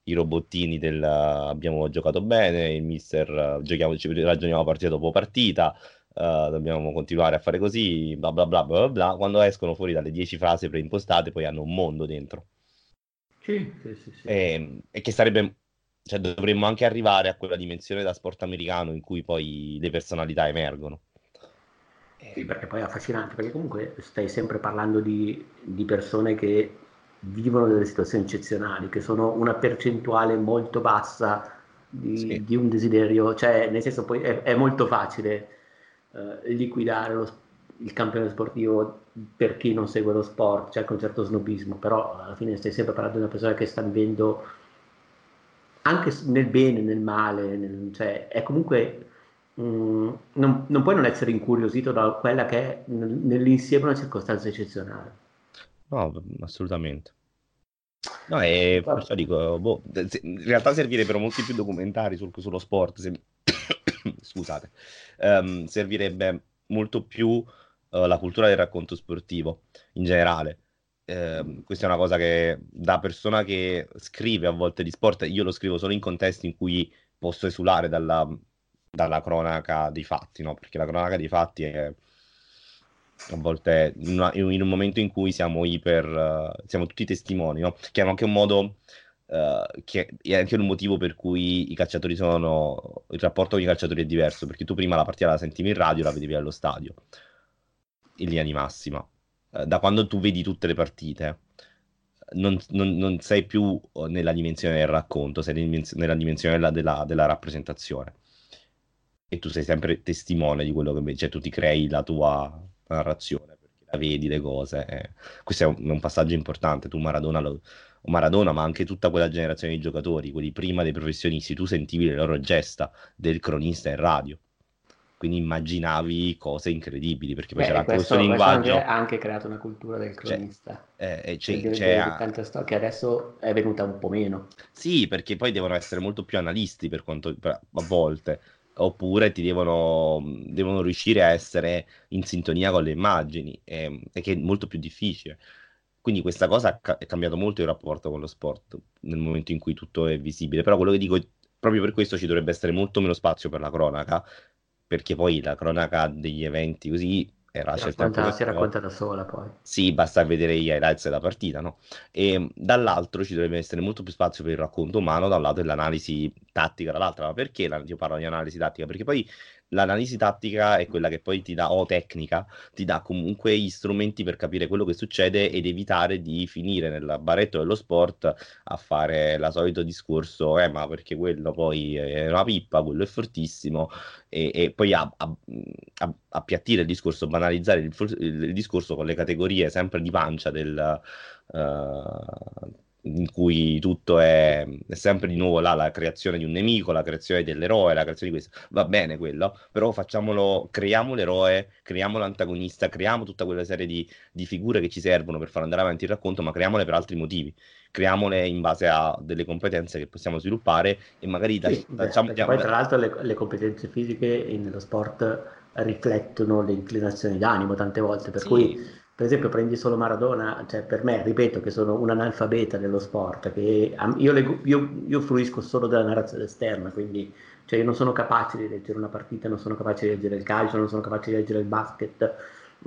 i robottini del abbiamo giocato bene, il mister giochiamo, ragioniamo partita dopo partita, uh, dobbiamo continuare a fare così, bla bla bla bla bla, quando escono fuori dalle 10 frasi preimpostate poi hanno un mondo dentro.
Sì, sì, sì, sì.
E, ehm, e, che sarebbe, cioè dovremmo anche arrivare a quella dimensione da sport americano in cui poi le personalità emergono.
Sì, perché poi è affascinante, perché comunque stai sempre parlando di, di persone che vivono delle situazioni eccezionali, che sono una percentuale molto bassa di, sì. di un desiderio, cioè nel senso poi è, è molto facile eh, liquidare lo, il campione sportivo per chi non segue lo sport, c'è cioè un certo snobismo, però alla fine stai sempre parlando di una persona che sta vivendo anche nel bene, nel male, nel, cioè è comunque Mm, non, non, puoi non essere incuriosito da quella che è nell'insieme una circostanza eccezionale.
No, assolutamente. No, e perciò dico, boh, in realtà servirebbero molti più documentari sul, sullo sport. Se... Scusate, um, servirebbe molto più uh, la cultura del racconto sportivo in generale. Uh, questa è una cosa che da persona che scrive a volte di sport, io lo scrivo solo in contesti in cui posso esulare dalla, dalla cronaca dei fatti, no? Perché la cronaca dei fatti è a volte in, una, in un momento in cui siamo iper, uh, siamo tutti testimoni, no? Che è anche un modo, uh, che è anche un motivo per cui i calciatori sono, il rapporto con i calciatori è diverso, perché tu prima la partita la sentivi in radio, la vedevi allo stadio, in linea di massima. Uh, da quando tu vedi tutte le partite, non, non, non, sei più nella dimensione del racconto, sei nella dimensione della, della, della rappresentazione e tu sei sempre testimone di quello che cioè tu ti crei la tua narrazione perché la vedi le cose. Eh. Questo è un, un, passaggio importante. Tu Maradona, lo, Maradona, ma anche tutta quella generazione di giocatori, quelli prima dei professionisti, tu sentivi le loro gesta del cronista in radio. Quindi immaginavi cose incredibili perché poi Beh, c'era questo, questo linguaggio.
Ha anche creato una cultura del cronista. C'è, eh, c'è, c'è, c'è che adesso è venuta un po' meno.
Sì, perché poi devono essere molto più analisti per quanto per, a volte oppure ti devono, devono, riuscire a essere in sintonia con le immagini, e, e che è molto più difficile. Quindi questa cosa ha cambiato molto il rapporto con lo sport nel momento in cui tutto è visibile. Però quello che dico, proprio per questo ci dovrebbe essere molto meno spazio per la cronaca, perché poi la cronaca degli eventi così era
si racconta, si racconta da sola poi.
Sì, basta vedere gli highlights della partita, no? E dall'altro ci dovrebbe essere molto più spazio per il racconto umano, da un lato e l'analisi tattica dall'altro. Ma perché io parlo di analisi tattica? Perché poi l'analisi tattica è quella che poi ti dà, o tecnica, ti dà comunque gli strumenti per capire quello che succede ed evitare di finire nel baretto dello sport a fare la solito discorso, eh ma perché quello poi è una pippa, quello è fortissimo, e, e poi a, a, a, appiattire il discorso, banalizzare il, il, discorso con le categorie sempre di pancia del... Uh, in cui tutto è, è, sempre di nuovo là la creazione di un nemico, la creazione dell'eroe, la creazione di questo. Va bene quello, però facciamolo, creiamo l'eroe, creiamo l'antagonista, creiamo tutta quella serie di, di, figure che ci servono per far andare avanti il racconto, ma creiamole per altri motivi. Creiamole in base a delle competenze che possiamo sviluppare e magari
sì, da, beh, poi tra l'altro le, le competenze fisiche nello sport riflettono le inclinazioni d'animo tante volte, per sì. cui per esempio prendi solo Maradona, cioè per me, ripeto, che sono un analfabeta dello sport, che io, leggo, io, io fruisco solo della narrazione esterna, quindi cioè io non sono capace di leggere una partita, non sono capace di leggere il calcio, non sono capace di leggere il basket,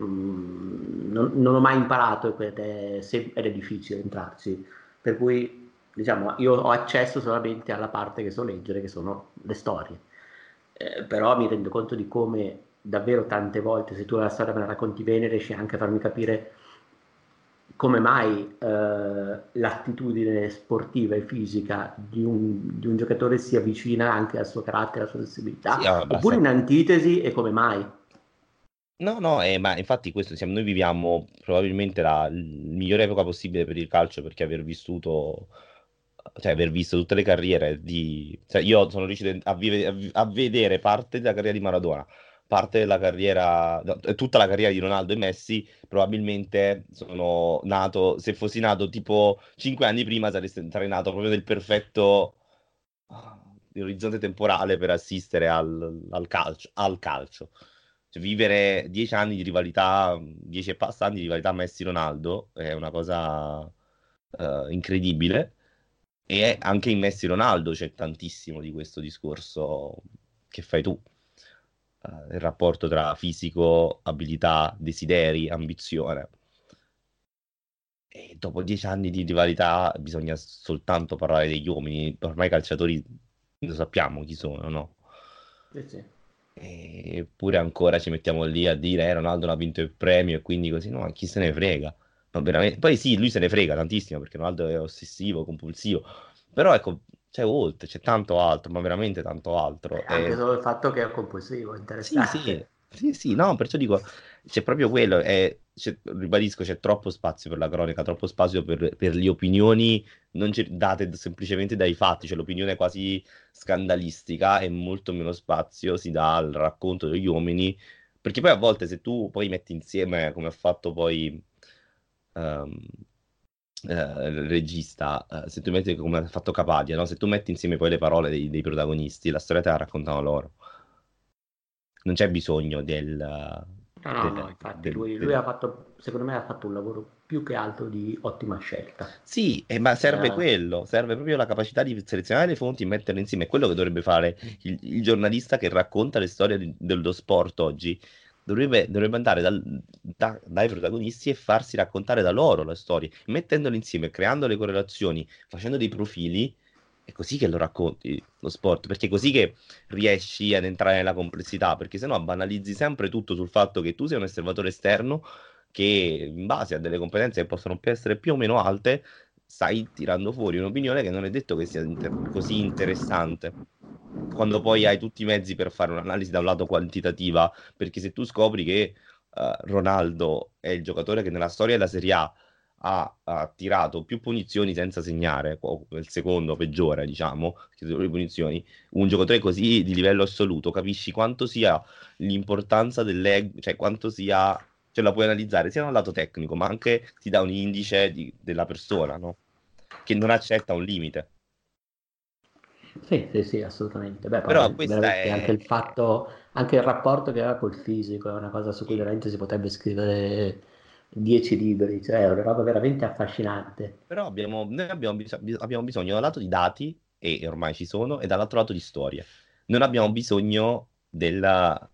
mm, non, non, ho mai imparato ed è, ed è difficile entrarci, per cui diciamo io ho accesso solamente alla parte che so leggere, che sono le storie, eh, però mi rendo conto di come davvero tante volte, se tu la storia me la racconti bene, riesci anche a farmi capire come mai eh, l'attitudine sportiva e fisica di un, di un, giocatore si avvicina anche al suo carattere, alla sua sensibilità, sì, ah, oppure in antitesi e come mai.
No, no, eh, ma infatti questo siamo, noi viviamo probabilmente la migliore epoca possibile per il calcio perché aver vissuto cioè aver visto tutte le carriere di... Cioè, io sono riuscito a, vive... a vedere parte della carriera di Maradona, parte della carriera, tutta la carriera di Ronaldo e Messi, probabilmente sono nato, se fossi nato tipo 5 anni prima sarei, nato proprio nel perfetto orizzonte temporale per assistere al, al calcio. Al calcio. Cioè, vivere 10 anni di rivalità, 10 e passa anni di rivalità Messi-Ronaldo è una cosa uh, incredibile. E anche in Messi-Ronaldo c'è tantissimo di questo discorso che fai tu. Uh, il rapporto tra fisico, abilità, desideri, ambizione. E dopo dieci anni di rivalità bisogna soltanto parlare degli uomini. Ormai i calciatori lo sappiamo chi sono, no?
Sì, sì.
Eppure ancora ci mettiamo lì a dire eh, Ronaldo non ha vinto il premio e quindi così, no, chi se ne frega. Poi sì, lui se ne frega tantissimo perché Ronaldo è ossessivo, compulsivo, però ecco, c'è oltre, c'è tanto altro, ma veramente tanto altro.
Eh, anche e... solo il fatto che è compulsivo, interessante.
Sì, sì, sì, sì, no, perciò dico, c'è proprio quello, è, ribadisco, c'è troppo spazio per la cronaca, troppo spazio per, per le opinioni non date semplicemente dai fatti, cioè l'opinione quasi scandalistica e molto meno spazio si dà al racconto degli uomini, perché poi a volte se tu poi metti insieme, come ha fatto poi um, il regista, uh, se tu metti come ha fatto Capadia, no? se tu metti insieme poi le parole dei, dei protagonisti, la storia te la raccontano loro. Non c'è bisogno del,
No, no, no, infatti lui, lui, ha fatto, secondo me ha fatto un lavoro più che altro di ottima scelta.
Sì, eh, ma serve eh. quello, serve proprio la capacità di selezionare le fonti e metterle insieme, è quello che dovrebbe fare il, il giornalista che racconta le storie di, dello sport oggi. Dovrebbe, dovrebbe andare dal, da, dai protagonisti e farsi raccontare da loro le storie, mettendole insieme, creando le correlazioni, facendo dei profili è così che lo racconti lo sport, perché è così che riesci ad entrare nella complessità, perché sennò banalizzi sempre tutto sul fatto che tu sei un osservatore esterno che in base a delle competenze che possono essere più o meno alte, stai tirando fuori un'opinione che non è detto che sia inter- così interessante. Quando poi hai tutti i mezzi per fare un'analisi da un lato quantitativa, perché se tu scopri che uh, Ronaldo è il giocatore che nella storia della Serie A ha, ha, tirato più punizioni senza segnare, il secondo peggiore, diciamo, le punizioni, un giocatore così di livello assoluto, capisci quanto sia l'importanza dell'ego, cioè quanto sia, cioè la puoi analizzare sia da un lato tecnico, ma anche ti dà un indice di, della persona, no? Che non accetta un limite.
Sì, sì, sì, assolutamente. Beh, Però questa è... anche il fatto, anche il rapporto che aveva col fisico è una cosa su cui veramente si potrebbe scrivere 10 libri, cioè è una roba veramente affascinante.
Però abbiamo, noi abbiamo, bis- abbiamo bisogno da un lato di dati, e ormai ci sono, e dall'altro lato di storie. Non abbiamo bisogno della,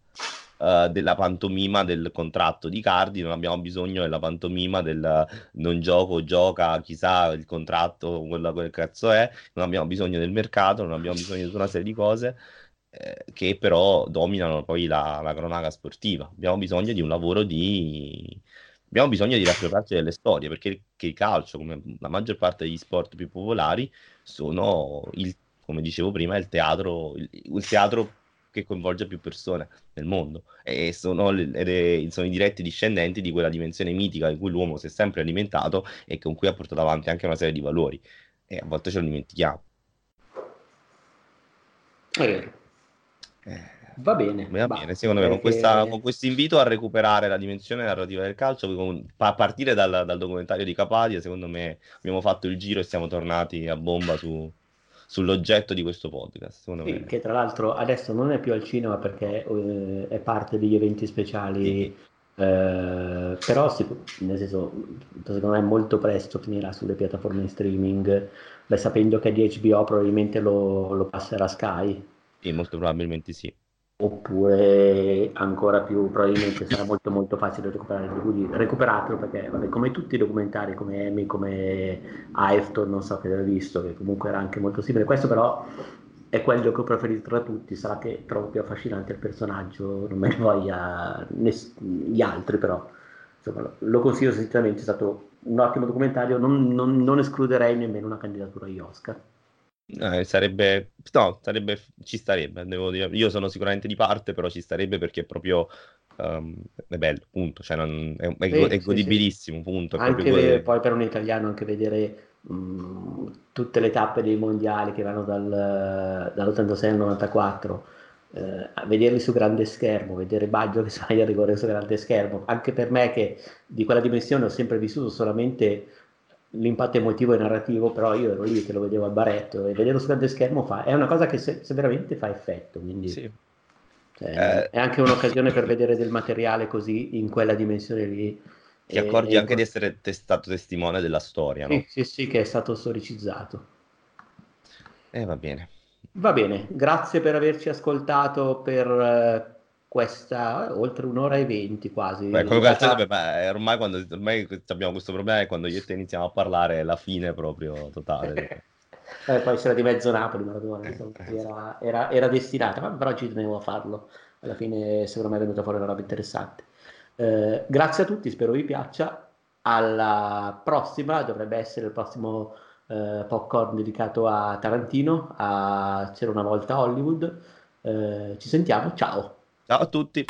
uh, della pantomima del contratto di Cardi, non abbiamo bisogno della pantomima del non gioco, gioca, chissà il contratto, quello che cazzo è, non abbiamo bisogno del mercato, non abbiamo bisogno di una serie di cose eh, che però dominano poi la, la cronaca sportiva. Abbiamo bisogno di un lavoro di abbiamo bisogno di rappresentarci delle storie, perché il calcio, come la maggior parte degli sport più popolari, sono, il, come dicevo prima, il teatro, il, il teatro che coinvolge più persone nel mondo e sono, le, sono, i diretti discendenti di quella dimensione mitica in cui l'uomo si è sempre alimentato e con cui ha portato avanti anche una serie di valori e a volte ce lo dimentichiamo.
È vero. Eh. Va bene.
Va bene, secondo me, con, questa, con questo invito a recuperare la dimensione narrativa del calcio, con, a partire dal, dal, documentario di Capadia, secondo me abbiamo fatto il giro e siamo tornati a bomba su, sull'oggetto di questo podcast.
Sì, che tra l'altro adesso non è più al cinema perché eh, è parte degli eventi speciali. Sì. Eh, però sì, nel senso secondo me molto presto finirà sulle piattaforme in streaming beh, sapendo che di HBO probabilmente lo, lo passerà Sky
sì, molto probabilmente sì
oppure ancora più probabilmente sarà molto molto facile recuperare il DVD, recuperatelo perché vabbè, come tutti i documentari come Amy, come Ayrton, non so che l'hai visto, che comunque era anche molto simile, questo però è quello che ho preferito tra tutti, sarà che trovo più affascinante il personaggio, non me ne voglia ness- gli altri però, insomma lo consiglio sinceramente, è stato un ottimo documentario, non, non, non escluderei nemmeno una candidatura agli Oscar.
Eh, sarebbe, no, sarebbe, ci starebbe, devo dire. Io sono sicuramente di parte, però ci starebbe perché è proprio um, è bello, punto. Cioè, non, è, è, sì, è godibilissimo, sì. punto.
Anche vedere, poi per un italiano, anche vedere mh, mm, tutte le tappe dei mondiali che vanno dal, dall'86 al 94, eh, vederli su grande schermo, vedere Baggio che sbaglia il rigore su grande schermo, anche per me che di quella dimensione ho sempre vissuto solamente l'impatto emotivo e narrativo, però io ero lì che lo vedevo al baretto e vederlo su grande schermo fa, è una cosa che se, se veramente fa effetto, quindi sì. cioè, eh, è anche un'occasione per vedere del materiale così in quella dimensione lì.
Ti accorgi e, anche e... di essere stato testimone della storia,
sì, no? Sì, sì, che è stato storicizzato.
E eh, va bene.
Va bene, grazie per averci ascoltato per eh, questa oltre un'ora e venti quasi.
Beh, come realtà... beh, beh, ormai, quando, ormai abbiamo questo problema è quando io e te iniziamo a parlare è la fine proprio totale.
eh, poi c'era di mezzo Napoli, Maradona, insomma, era, era, era, destinata, ma però ci tenevo a farlo. Alla fine secondo me è venuta fuori una roba interessante. Eh, grazie a tutti, spero vi piaccia. Alla prossima, dovrebbe essere il prossimo eh, popcorn dedicato a Tarantino, a C'era una volta Hollywood. Eh, ci sentiamo, ciao!
Ciao a tutti.